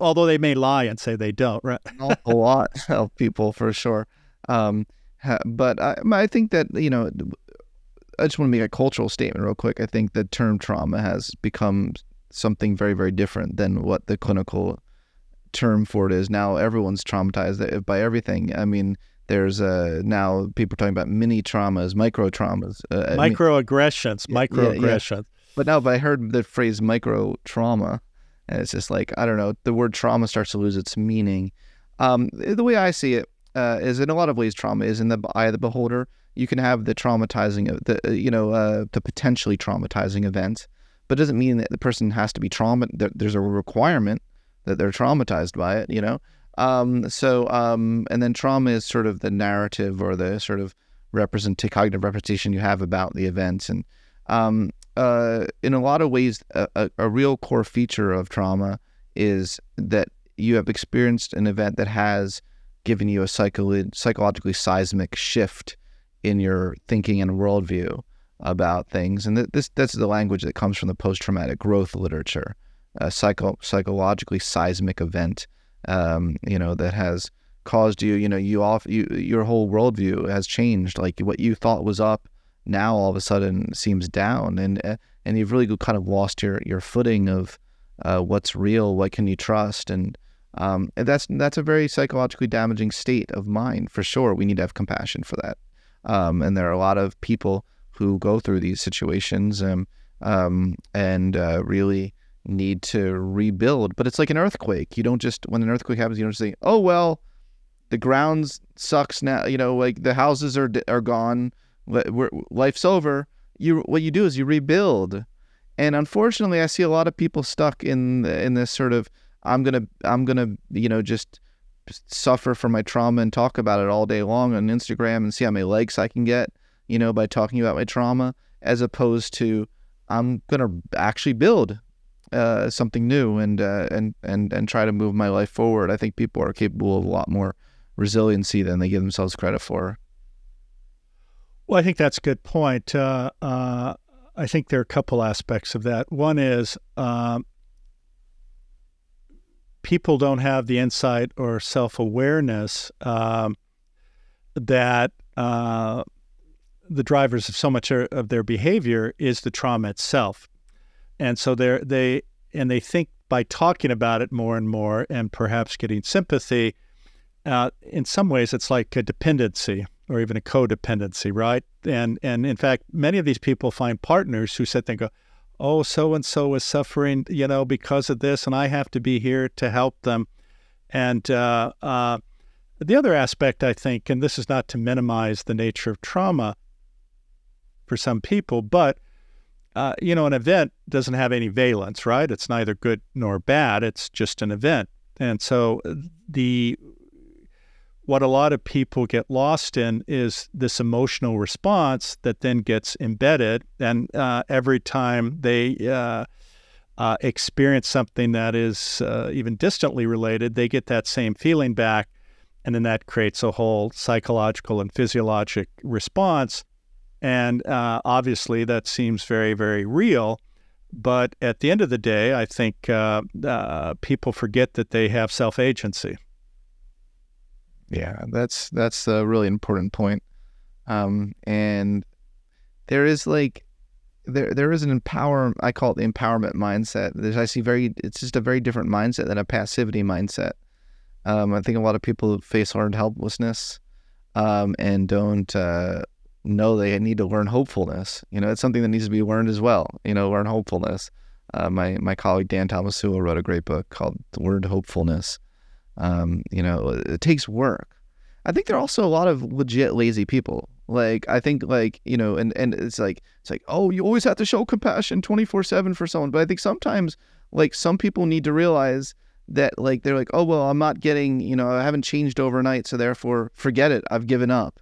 although they may lie and say they don't, right? a lot of people for sure. Um, ha, but I, I think that you know, I just want to make a cultural statement real quick. I think the term trauma has become something very very different than what the clinical term for it is now. Everyone's traumatized by everything. I mean, there's uh, now people talking about mini traumas, micro traumas, uh, microaggressions, microaggressions. Yeah, yeah. But now, if I heard the phrase micro trauma, and it's just like I don't know, the word trauma starts to lose its meaning. Um, the way I see it uh, is, in a lot of ways, trauma is in the eye of the beholder. You can have the traumatizing, the uh, you know, uh, the potentially traumatizing event, but it doesn't mean that the person has to be trauma. There's a requirement that they're traumatized by it. You know, um, so, um, and then trauma is sort of the narrative or the sort of represent cognitive representation you have about the events. And um, uh, in a lot of ways, a, a, a, real core feature of trauma is that you have experienced an event that has given you a psycho- psychologically seismic shift in your thinking and worldview about things. And th- this that's the language that comes from the post-traumatic growth literature, a psycho- psychologically seismic event um, you know, that has caused you, you know, you off you your whole worldview has changed. Like what you thought was up now all of a sudden seems down, and uh, and you've really kind of lost your your footing of uh, what's real, what can you trust, and um, and that's that's a very psychologically damaging state of mind for sure. We need to have compassion for that, um, and there are a lot of people who go through these situations um, um, and uh, really need to rebuild. But it's like an earthquake. You don't just when an earthquake happens, you don't say, "Oh well, the ground sucks now." You know, like the houses are are gone. We're, life's over. You what you do is you rebuild, And unfortunately, I see a lot of people stuck in in this sort of I'm gonna I'm gonna you know just suffer from my trauma and talk about it all day long on Instagram and see how many likes I can get, you know, by talking about my trauma, as opposed to I'm gonna actually build uh, something new and uh, and and and try to move my life forward. I think people are capable of a lot more resiliency than they give themselves credit for. Well, I think that's a good point. Uh, uh I think there are a couple aspects of that. One is um, people don't have the insight or self awareness um, that uh, the drivers of so much of their behavior is the trauma itself, and so they they and they think by talking about it more and more and perhaps getting sympathy. Uh, in some ways, it's like a dependency or even a codependency, right? And and in fact, many of these people find partners who sit there go, "Oh, so and so is suffering, you know, because of this, and I have to be here to help them." And uh, uh, the other aspect, I think, and this is not to minimize the nature of trauma for some people, but uh, you know, an event doesn't have any valence, right? It's neither good nor bad. It's just an event, and so uh, the what a lot of people get lost in is this emotional response that then gets embedded. And uh, every time they uh, uh, experience something that is uh, even distantly related, they get that same feeling back. And then that creates a whole psychological and physiologic response. And uh, obviously, that seems very, very real. But at the end of the day, I think uh, people forget that they have self agency. Yeah, that's that's a really important point. Um, and there is like there there is an empower I call it the empowerment mindset. There's I see very it's just a very different mindset than a passivity mindset. Um, I think a lot of people face learned helplessness um, and don't uh, know they need to learn hopefulness. You know, it's something that needs to be learned as well. You know, learn hopefulness. Uh, my my colleague Dan Tomasulo wrote a great book called Learned Hopefulness, um, you know, it takes work. I think there are also a lot of legit lazy people. Like I think like, you know, and, and it's like it's like, oh, you always have to show compassion 24/7 for someone. But I think sometimes like some people need to realize that like they're like, oh well, I'm not getting, you know, I haven't changed overnight, so therefore forget it. I've given up.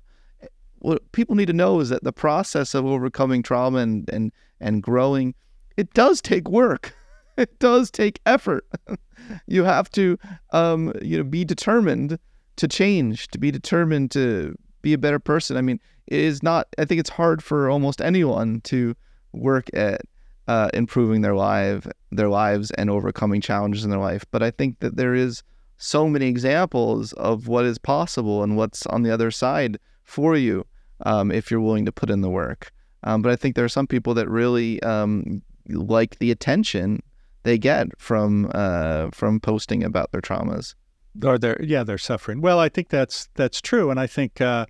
What people need to know is that the process of overcoming trauma and and and growing, it does take work. it does take effort. you have to, um, you know, be determined to change, to be determined to be a better person. I mean, it is not. I think it's hard for almost anyone to work at uh, improving their life, their lives, and overcoming challenges in their life. But I think that there is so many examples of what is possible and what's on the other side for you um, if you're willing to put in the work. Um, but I think there are some people that really um, like the attention they get from uh, from posting about their traumas. Or they're yeah they're suffering. Well, I think that's that's true, and I think uh,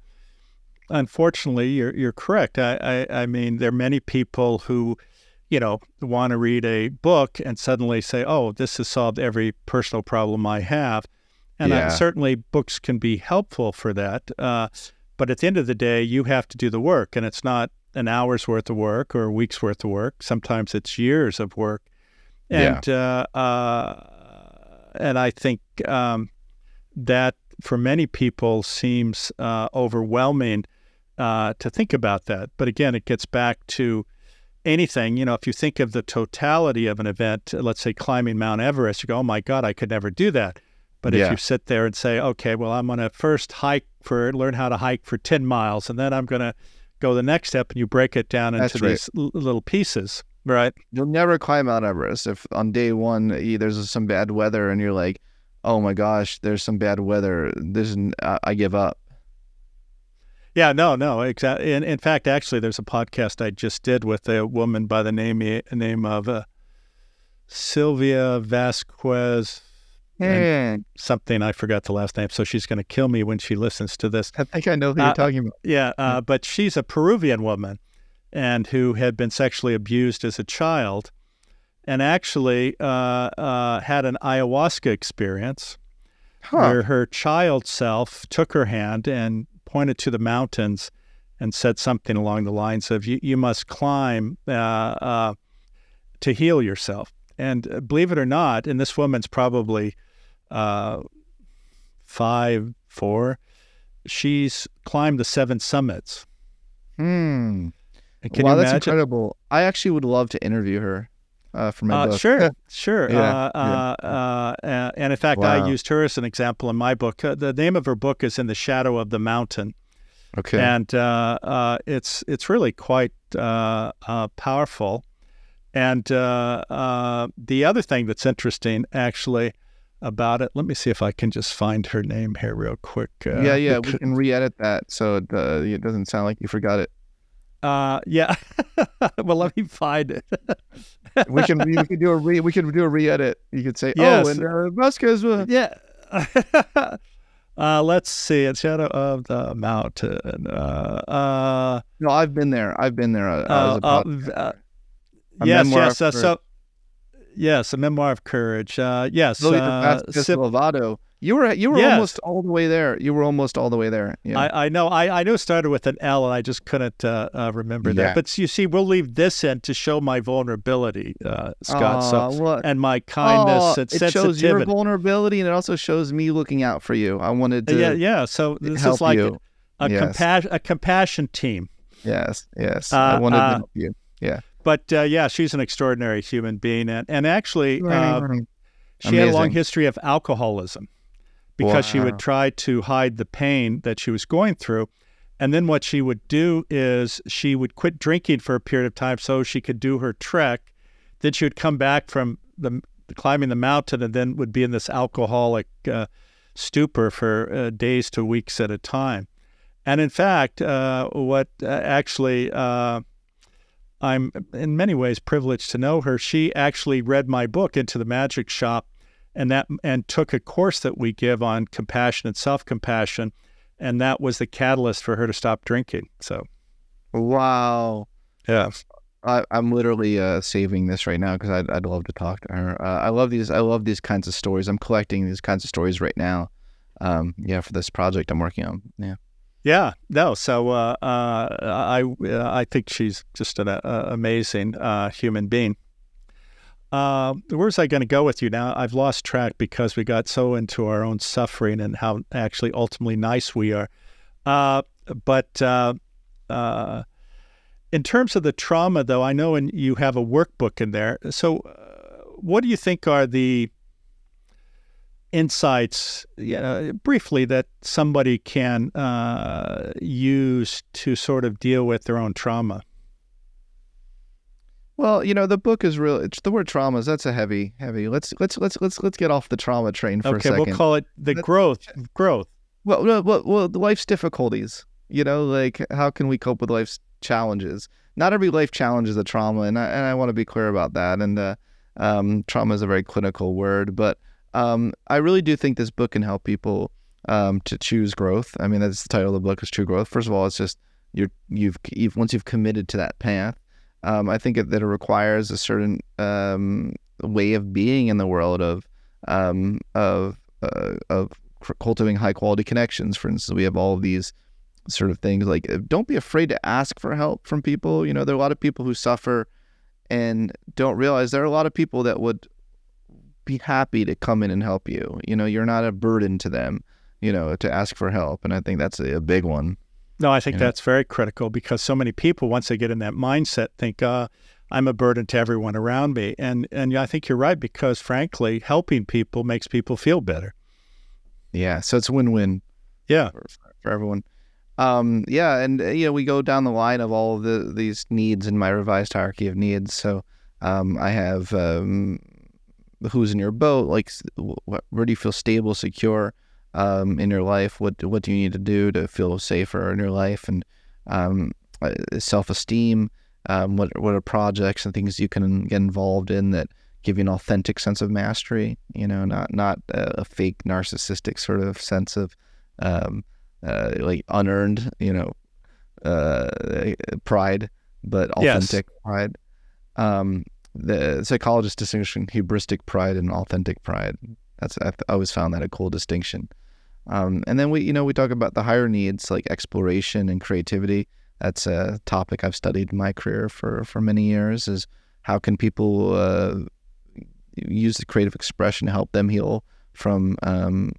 unfortunately you're you're correct. I, I I mean there are many people who you know want to read a book and suddenly say, oh, this has solved every personal problem I have, and yeah. I, certainly books can be helpful for that. Uh, but at the end of the day, you have to do the work, and it's not an hour's worth of work or a week's worth of work. Sometimes it's years of work and yeah. uh, uh, and I think um, that for many people seems uh, overwhelming uh, to think about that. But again, it gets back to anything. You know, if you think of the totality of an event, let's say climbing Mount Everest, you go, "Oh my God, I could never do that." But yeah. if you sit there and say, "Okay, well, I'm going to first hike for learn how to hike for ten miles, and then I'm going to go the next step," and you break it down into right. these l- little pieces Right. You'll never climb Mount Everest if on day one there's some bad weather and you're like, oh my gosh, there's some bad weather. This is, I give up. Yeah, no, no, exactly. In, in fact, actually, there's a podcast I just did with a woman by the name name of uh, Silvia Vasquez. Yeah. Something I forgot the last name, so she's going to kill me when she listens to this. I think I know who uh, you're talking about. Yeah, uh, but she's a Peruvian woman, and who had been sexually abused as a child and actually uh, uh, had an ayahuasca experience huh. where her child self took her hand and pointed to the mountains and said something along the lines of, You, you must climb uh, uh to heal yourself. And believe it or not, and this woman's probably uh, five, four, she's climbed the seven summits. Hmm. Wow, that's imagine? incredible. I actually would love to interview her uh, for my Uh, book. sure, sure. Yeah, uh, uh, uh, uh, and in fact, Wow. I used her as an example in my book. Uh, the name of her book is "In the Shadow of the Mountain," okay. and uh, uh, it's it's really quite uh, uh, powerful. And uh, uh, the other thing that's interesting, actually, about it. Let me see if I can just find her name here real quick. Uh, yeah, yeah. We can re-edit that so it, uh, it doesn't sound like you forgot it. Uh, yeah. well, let me find it. We can we, can do a re we can do a re-edit. You could say, Yes. oh, and uh, Vasquez. Uh, yeah. uh, let's see. It's Shadow of the Mountain. Uh, uh, no, I've been there. I've been there. Uh, uh, yes, yes. Uh, for- so, yes, a memoir of courage. Uh, yes. Lily Uh, Vasquez Sip- Lavado. You were you were Yes. almost all the way there. You were almost all the way there. Yeah. I, I know. I, I knew it started with an L, and I just couldn't uh, uh, remember Yeah. that. But you see, we'll leave this in to show my vulnerability, uh, Scott. so and my kindness and it shows your vulnerability and it also shows me looking out for you. I wanted to yeah, yeah. So this is like you. a, a, Yes. compa- a compassion team. Yes, yes. Uh, I wanted uh, to help you. But uh, yeah, she's an extraordinary human being, and and actually, uh, Amazing. she had a long history of alcoholism because she would try to hide the pain that she was going through. And then what she would do is she would quit drinking for a period of time so she could do her trek. Then she would come back from the climbing the mountain and then would be in this alcoholic uh, stupor for uh, days to weeks at a time. And in fact, uh, what uh, actually uh, I'm in many ways privileged to know her. She actually read my book into the magic shop and that and took a course that we give on compassion and self-compassion and that was the catalyst for her to stop drinking. So, Wow. yeah. I, I'm literally uh, saving this right now because I'd, I'd love to talk to her. Uh, I love these. I love these kinds of stories. I'm collecting these kinds of stories right now. Um, yeah, for this project I'm working on. Yeah. Yeah, no. So uh, uh, I uh, I think she's just an uh, amazing uh, human being. Uh, where's I going to go with you now? I've lost track because we got so into our own suffering and how actually ultimately nice we are. But in terms of the trauma, though, I know and you have a workbook in there. So, what do you think are the insights, you know, briefly, that somebody can uh, use to sort of deal with their own trauma? Well, you know, the book is real. It's the word traumas. That's a heavy, heavy. Let's let's let's let's let's get off the trauma train for okay, a 2nd Okay, we'll call it the growth. Growth. Well, well, well, well, life's difficulties. You know, like how can we cope with life's challenges? Not every life challenge is a trauma, and I, and I want to be clear about that. And uh, um, trauma is a very clinical word, but um, I really do think this book can help people um, to choose growth. I mean, that's the title of the book is Choose Growth. First of all, it's just you're you've, you've once you've committed to that path. Um, I think it, that it requires a certain um, way of being in the world of um, of uh, of cultivating high quality connections. For instance, we have all these sort of things like uh, don't be afraid to ask for help from people. You know, there are a lot of people who suffer and don't realize there are a lot of people that would be happy to come in and help you. You know, you're not a burden to them. You know, to ask for help, and I think that's a, a big one. No, I think You know? that's very critical because so many people, once they get in that mindset, think, uh, I'm a burden to everyone around me. And and I think you're right because frankly, helping people makes people feel better. Yeah, so it's a win-win. Yeah. for, for everyone. Um, yeah, and uh, you know we go down the line of all of the these needs in my revised hierarchy of needs. So um, I have um, who's in your boat, like s- wh- where do you feel stable, secure um, in your life? What what do you need to do to feel safer in your life? And um, self esteem. Um, what what are projects and things you can get involved in that give you an authentic sense of mastery? You know, not not a, a fake narcissistic sort of sense of um, uh, like unearned, you know, uh, pride, but Yes. authentic pride. Um, the psychologists distinguishing hubristic pride and authentic pride. That's I always found that a cool distinction. Um, and then we, you know, we talk about the higher needs like exploration and creativity. That's a topic I've studied in my career for for many years. Is how can people uh, use the creative expression to help them heal from um,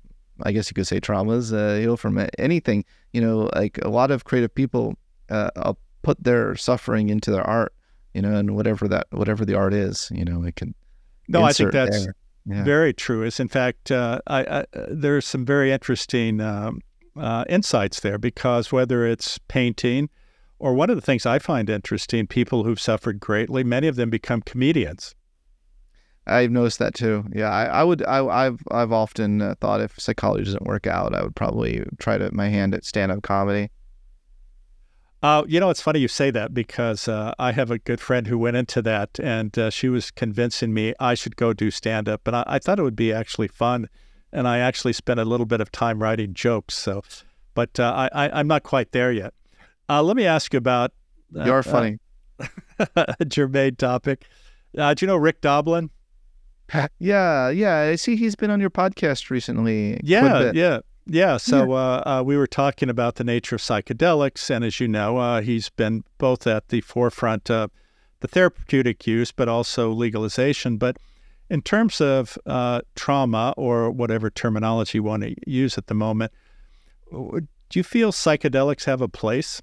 I guess you could say traumas, uh, heal from anything. You know, like a lot of creative people uh, put their suffering into their art. You know, and whatever that whatever the art is, you know, it can. No, I think that's yeah. very true. Is in fact, uh, I, I, there's some very interesting um, uh, insights there because whether it's painting or one of the things I find interesting, people who've suffered greatly, many of them become comedians. I've noticed that too. Yeah, I, I would. I, have I've often uh, thought if psychology doesn't work out, I would probably try to my hand at stand-up comedy. Uh, you know, it's funny you say that because uh, I have a good friend who went into that, and uh, she was convincing me I should go do stand-up, and I, I, thought it would be actually fun, and I actually spent a little bit of time writing jokes. So, but uh, I, I am not quite there yet. Uh, let me ask you about. You're funny. a germane topic. do you know Rick Doblin? Yeah, yeah. I see he's been on your podcast recently. Yeah, yeah, yeah. So. Uh, uh, we were talking about the nature of psychedelics, and as you know, uh, he's been both at the forefront of the therapeutic use, but also legalization. But in terms of uh, trauma or whatever terminology you want to use at the moment, do you feel psychedelics have a place?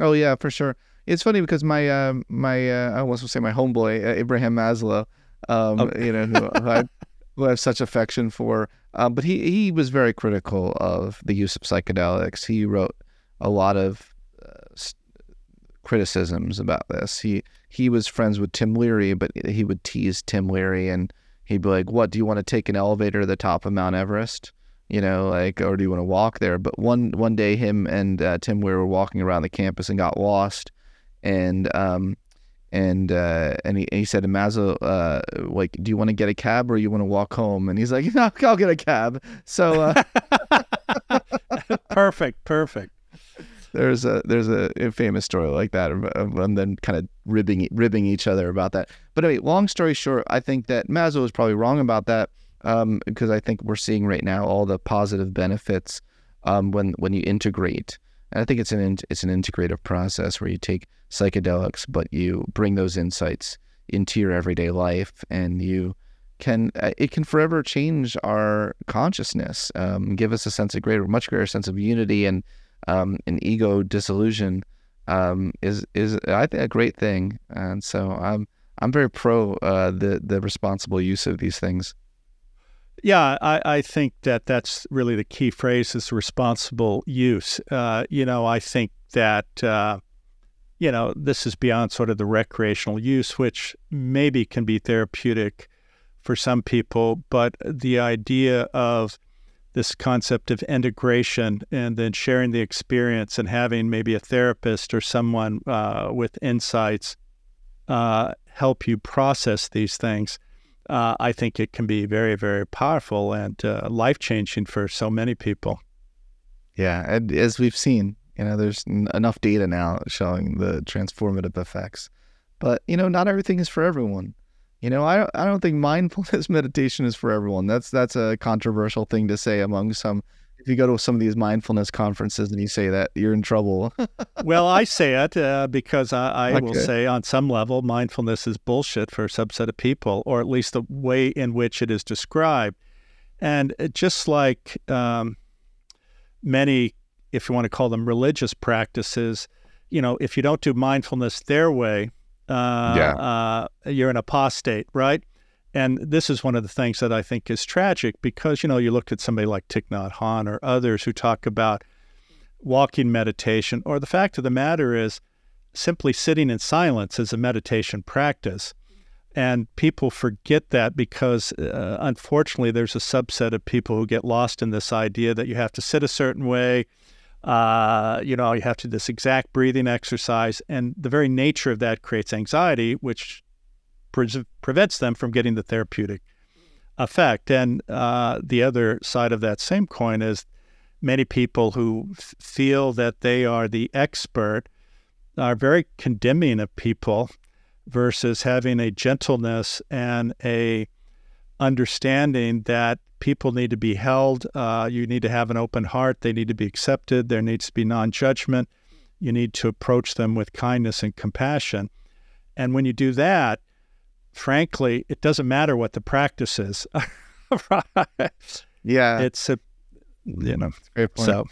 Oh yeah, for sure. It's funny because my uh, my uh, I almost to say my homeboy Abraham Maslow um, okay. you know, who, who, I, who I have such affection for. Um, but he, he was very critical of the use of psychedelics. He wrote a lot of uh, criticisms about this. He he was friends with Tim Leary, but he would tease Tim Leary and he'd be like, "What do you want to take an elevator to the top of Mount Everest?" You know, like, or do you want to walk there? But one one day, him and uh, Tim Leary were walking around the campus and got lost, and um, and uh, and, he, and he said to Maslow, uh, like, do you want to get a cab or you want to walk home? And he's like, no, I'll get a cab. So uh... perfect, perfect. There's a there's a, a famous story like that of them then kind of ribbing ribbing each other about that. But anyway, long story short, I think that Maslow was probably wrong about that um, because I think we're seeing right now all the positive benefits um, when when you integrate and I think it's an it's an integrative process where you take psychedelics, but you bring those insights into your everyday life, and you can uh, it can forever change our consciousness, um, give us a sense of greater, much greater sense of unity and um, an ego dissolution um, is is I think a great thing, and so I'm I'm very pro uh, the the responsible use of these things. Yeah, I, I think that that's really the key phrase is responsible use. Uh, you know, I think that, uh, you know, this is beyond sort of the recreational use, which maybe can be therapeutic for some people, but the idea of this concept of integration and then sharing the experience and having maybe a therapist or someone uh, with insights uh, help you process these things uh, I think it can be very, very powerful and uh, life changing for so many people. Yeah, and as we've seen, you know, there's n- enough data now showing the transformative effects. But you know, not everything is for everyone. You know, I I don't think mindfulness meditation is for everyone. That's that's a controversial thing to say among some if you go to some of these mindfulness conferences and you say that, you're in trouble. well, I say it uh, because I, I okay. will say, on some level, mindfulness is bullshit for a subset of people, or at least the way in which it is described. And just like um, many, if you want to call them religious practices, you know, if you don't do mindfulness their way, uh, yeah. uh, you're an apostate, right? And this is one of the things that I think is tragic because, you know, you look at somebody like Thich Nhat Hanh or others who talk about walking meditation, or the fact of the matter is simply sitting in silence is a meditation practice. And people forget that because, uh, unfortunately, there's a subset of people who get lost in this idea that you have to sit a certain way. Uh, you know, you have to do this exact breathing exercise. And the very nature of that creates anxiety, which pre- prevents them from getting the therapeutic effect. And uh, the other side of that same coin is many people who f- feel that they are the expert are very condemning of people versus having a gentleness and a understanding that people need to be held. Uh, you need to have an open heart. They need to be accepted. There needs to be non judgment. You need to approach them with kindness and compassion. And when you do that, frankly, it doesn't matter what the practice is. Yeah, it's a, you know, great point. so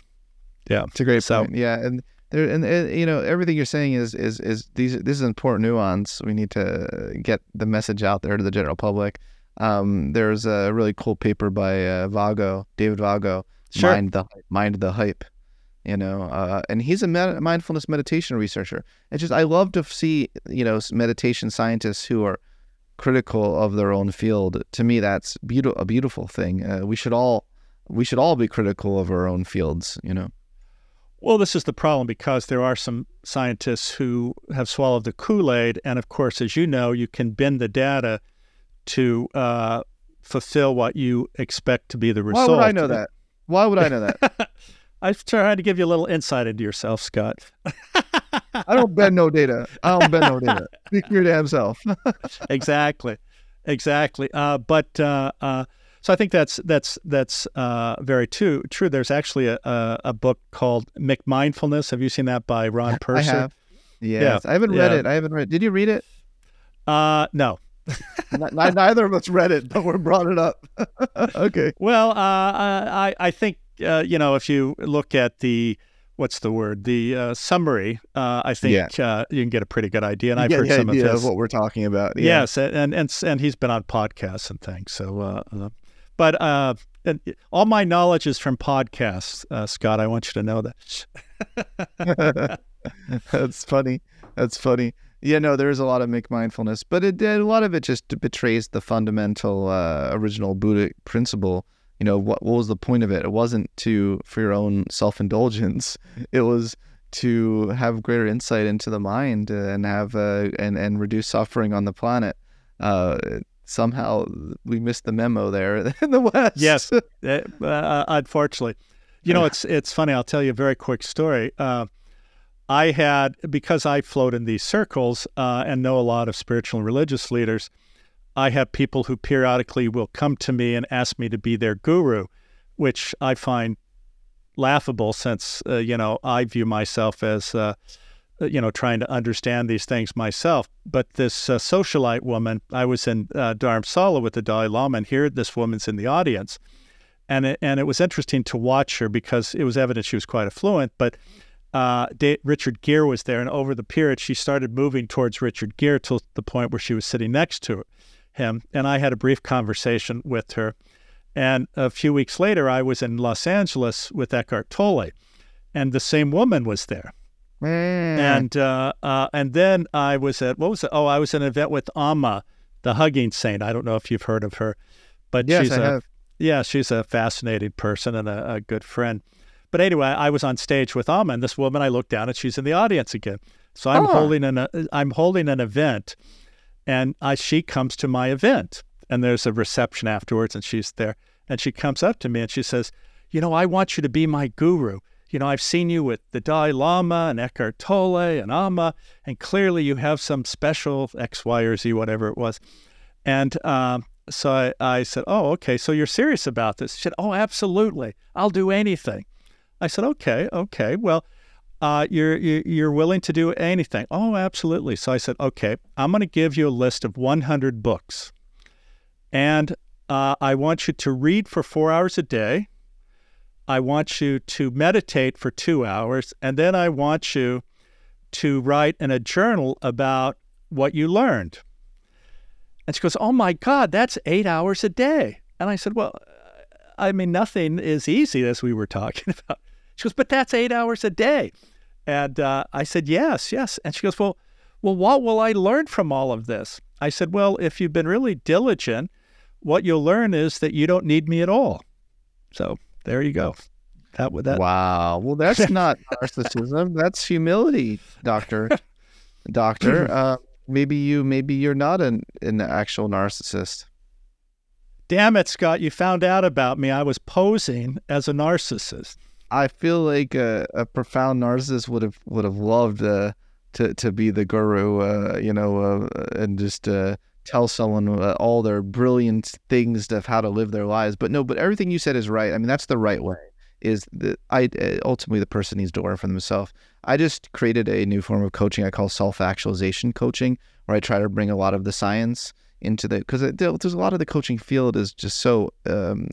yeah, It's a great So- point. Yeah, and there and, and you know everything you're saying is is is these this is important nuance. We need to get the message out there to the general public. Um, there's a really cool paper by uh, Vago, David Vago, Sure. mind the mind the hype. You know, uh, and he's a med- mindfulness meditation researcher. It's just I love to see you know meditation scientists who are critical of their own field. To me, that's beautiful a beautiful thing. Uh, we should all we should all be critical of our own fields. You know. Well, this is the problem because there are some scientists who have swallowed the Kool Aid. And of course, as you know, you can bend the data to uh, fulfill what you expect to be the result. Why would I know that? Why would I know that? I'm trying to give you a little insight into yourself, Scott. I don't bend no data. I don't bend no data. Speak for your damn self. exactly, exactly. Uh, but uh, uh, so I think that's that's that's uh, very true. True. There's actually a, a, a book called McMindfulness. Have you seen that by Ron I Purser? have. Yes. I haven't read Yeah. it. I haven't read. Did you read it? Uh, no. Neither of us read it, but we brought it up. okay. Well, uh, I I think uh, you know if you look at the what's the word the uh, summary, uh, I think uh, you can get a pretty good idea. And I've get heard the some of his. what we're talking about. Yeah. Yes, and and and, he's been on podcasts and things. So, uh, uh, but uh, and all my knowledge is from podcasts, uh, Scott. I want you to know that. That's funny. That's funny. Yeah, no, there is a lot of McMindfulness, but it a lot of it just betrays the fundamental uh, original Buddhic principle. You know, what what was the point of it? It wasn't to for your own self indulgence. It was to have greater insight into the mind and have uh, and and reduce suffering on the planet. Uh, somehow we missed the memo there in the West. Yes, Uh, uh, unfortunately, you know it's it's funny. I'll tell you a very quick story. Uh, I had because I float in these circles uh, and know a lot of spiritual and religious leaders. I have people who periodically will come to me and ask me to be their guru, which I find laughable since uh, you know I view myself as uh, you know trying to understand these things myself. But this uh, socialite woman, I was in uh, Dharamsala with the Dalai Lama, and here this woman's in the audience, and it, and it was interesting to watch her because it was evident she was quite affluent, but. Uh, Richard Gere was there, and over the period, she started moving towards Richard Gere to the point where she was sitting next to him. And I had a brief conversation with her. And a few weeks later, I was in Los Angeles with Eckhart Tolle, and the same woman was there. Man. And uh, uh, and then I was at what was it? Oh, I was at an event with Amma, the hugging saint. I don't know if you've heard of her, but yes, she's I a have. yeah, she's a fascinating person and a, a good friend. But anyway, I was on stage with Amma, and this woman. I looked down, and she's in the audience again. So I'm Oh. holding an uh, I'm holding an event, and I, she comes to my event, and there's a reception afterwards, and she's there, and she comes up to me and she says, "You know, I want you to be my guru. You know, I've seen you with the Dalai Lama and Eckhart Tolle and Amma, and clearly you have some special X, Y, or Z, whatever it was." And um, so I, I said, "Oh, okay. So you're serious about this?" She said, "Oh, absolutely. I'll do anything." I said, "Okay, okay. Well, uh, you're you- you're willing to do anything?" Oh, absolutely. So I said, "Okay, I'm going to give you a list of 100 books, and uh, I want you to read for four hours a day. I want you to meditate for two hours, and then I want you to write in a journal about what you learned." And she goes, "Oh my God, that's eight hours a day." And I said, "Well." I mean, nothing is easy, as we were talking about. She goes, but that's eight hours a day. And uh, I said, yes, yes. And she goes, well, well, what will I learn from all of this? I said, well, if you've been really diligent, what you'll learn is that you don't need me at all. So there you go. That would that. Wow. Well, that's not narcissism. That's humility, doctor. Doctor, uh, maybe you, maybe you're not an an actual narcissist. Damn it, Scott! You found out about me. I was posing as a narcissist. I feel like a, a profound narcissist would have would have loved uh, to to be the guru, uh, you know, uh, and just uh, tell someone uh, all their brilliant things of how to live their lives. But no, but everything you said is right. I mean, that's the right way. is that I uh, ultimately the person needs to learn for themselves. I just created a new form of coaching I call self actualization coaching, where I try to bring a lot of the science into the because there's a lot of the coaching field is just so um,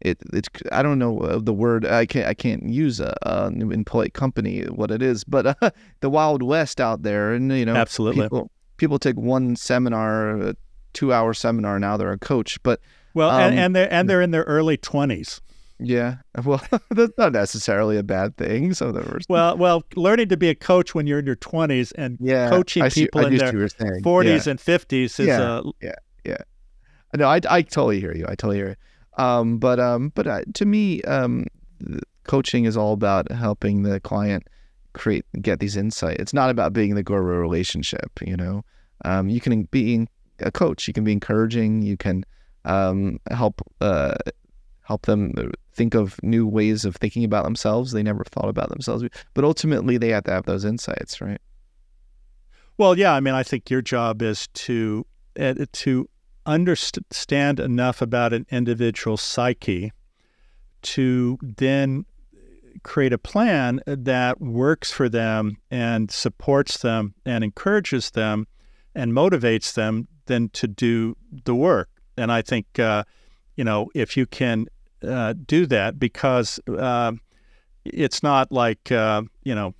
it it's I don't know uh, the word I can't I can't use a, uh, in polite company what it is, but uh, the wild west out there, and you know, absolutely, people, people take one seminar, a two hour seminar, now they're a coach, but well, um, and, and they're and they're in their early twenties. Yeah, well, that's not necessarily a bad thing. So there was well, well, learning to be a coach when you're in your twenties and yeah, coaching see, people in their forties yeah. and fifties is yeah, a yeah, yeah. No, I, I totally hear you. I totally hear you. Um, but um, but uh, to me, um, coaching is all about helping the client create get these insights. It's not about being the guru relationship. You know, um, you can be a coach. You can be encouraging. You can um, help uh, help them think of new ways of thinking about themselves they never thought about themselves. But ultimately, they have to have those insights, right? Well, yeah. I mean, I think your job is to uh, to understand enough about an individual psyche to then create a plan that works for them and supports them and encourages them and motivates them then to do the work. And I think, uh, you know, if you can uh, do that, because uh, it's not like, uh, you know,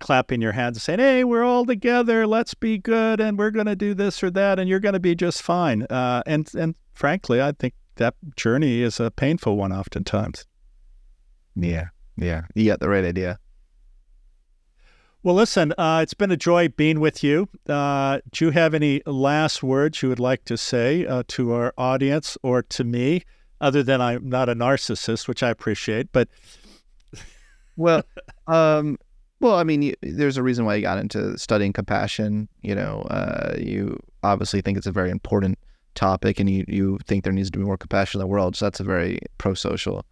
clapping your hands and saying, hey, we're all together, let's be good, and we're going to do this or that, and you're going to be just fine. Uh, and, and frankly, I think that journey is a painful one oftentimes. Yeah. Yeah. You got the right idea. Well, listen, uh, it's been a joy being with you. Uh, do you have any last words you would like to say uh, to our audience or to me, other than I'm not a narcissist, which I appreciate? But well, um, well, I mean, you, there's a reason why you got into studying compassion. You know, uh, you obviously think it's a very important topic, and you you think there needs to be more compassion in the world. So that's a very pro-social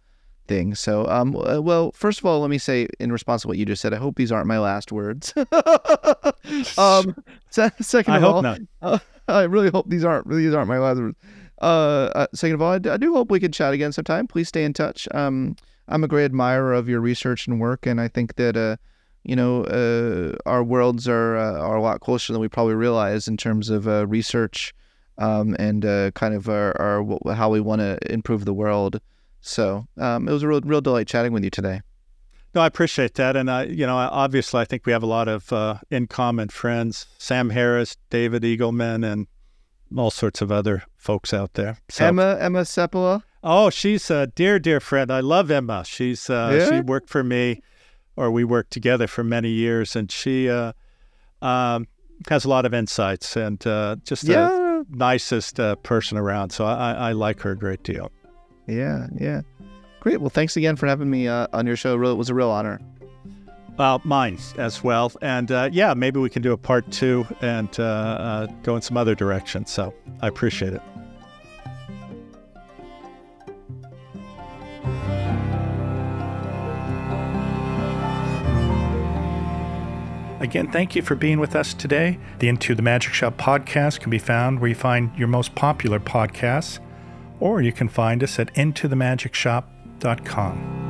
thing. So, um, uh, well, first of all, let me say in response to what you just said, I hope these aren't my last words. um, second of I all, not. Uh, I really hope these aren't these aren't my last words. Uh, uh, second of all, I, d- I do hope we can chat again sometime. Please stay in touch. Um, I'm a great admirer of your research and work, and I think that uh, you know, uh, our worlds are uh, are a lot closer than we probably realize in terms of uh, research um, and uh, kind of our, our how we want to improve the world. So um, it was a real, real delight chatting with you today. No, I appreciate that, and I, you know, obviously, I think we have a lot of uh, in common friends: Sam Harris, David Eagleman, and all sorts of other folks out there. So, Emma, Emma Seppala. Oh, she's a dear, dear friend. I love Emma. She's uh, yeah? she worked for me, or we worked together for many years, and she uh, um, has a lot of insights and uh, just yeah. the nicest uh, person around. So I, I like her a great deal. Yeah, yeah. Great. Well, thanks again for having me uh, on your show. It was a real honor. Well, mine as well. And uh, yeah, maybe we can do a part two and uh, uh, go in some other direction. So I appreciate it. Again, thank you for being with us today. The Into the Magic Shop podcast can be found where you find your most popular podcasts or you can find us at intothemagicshop.com.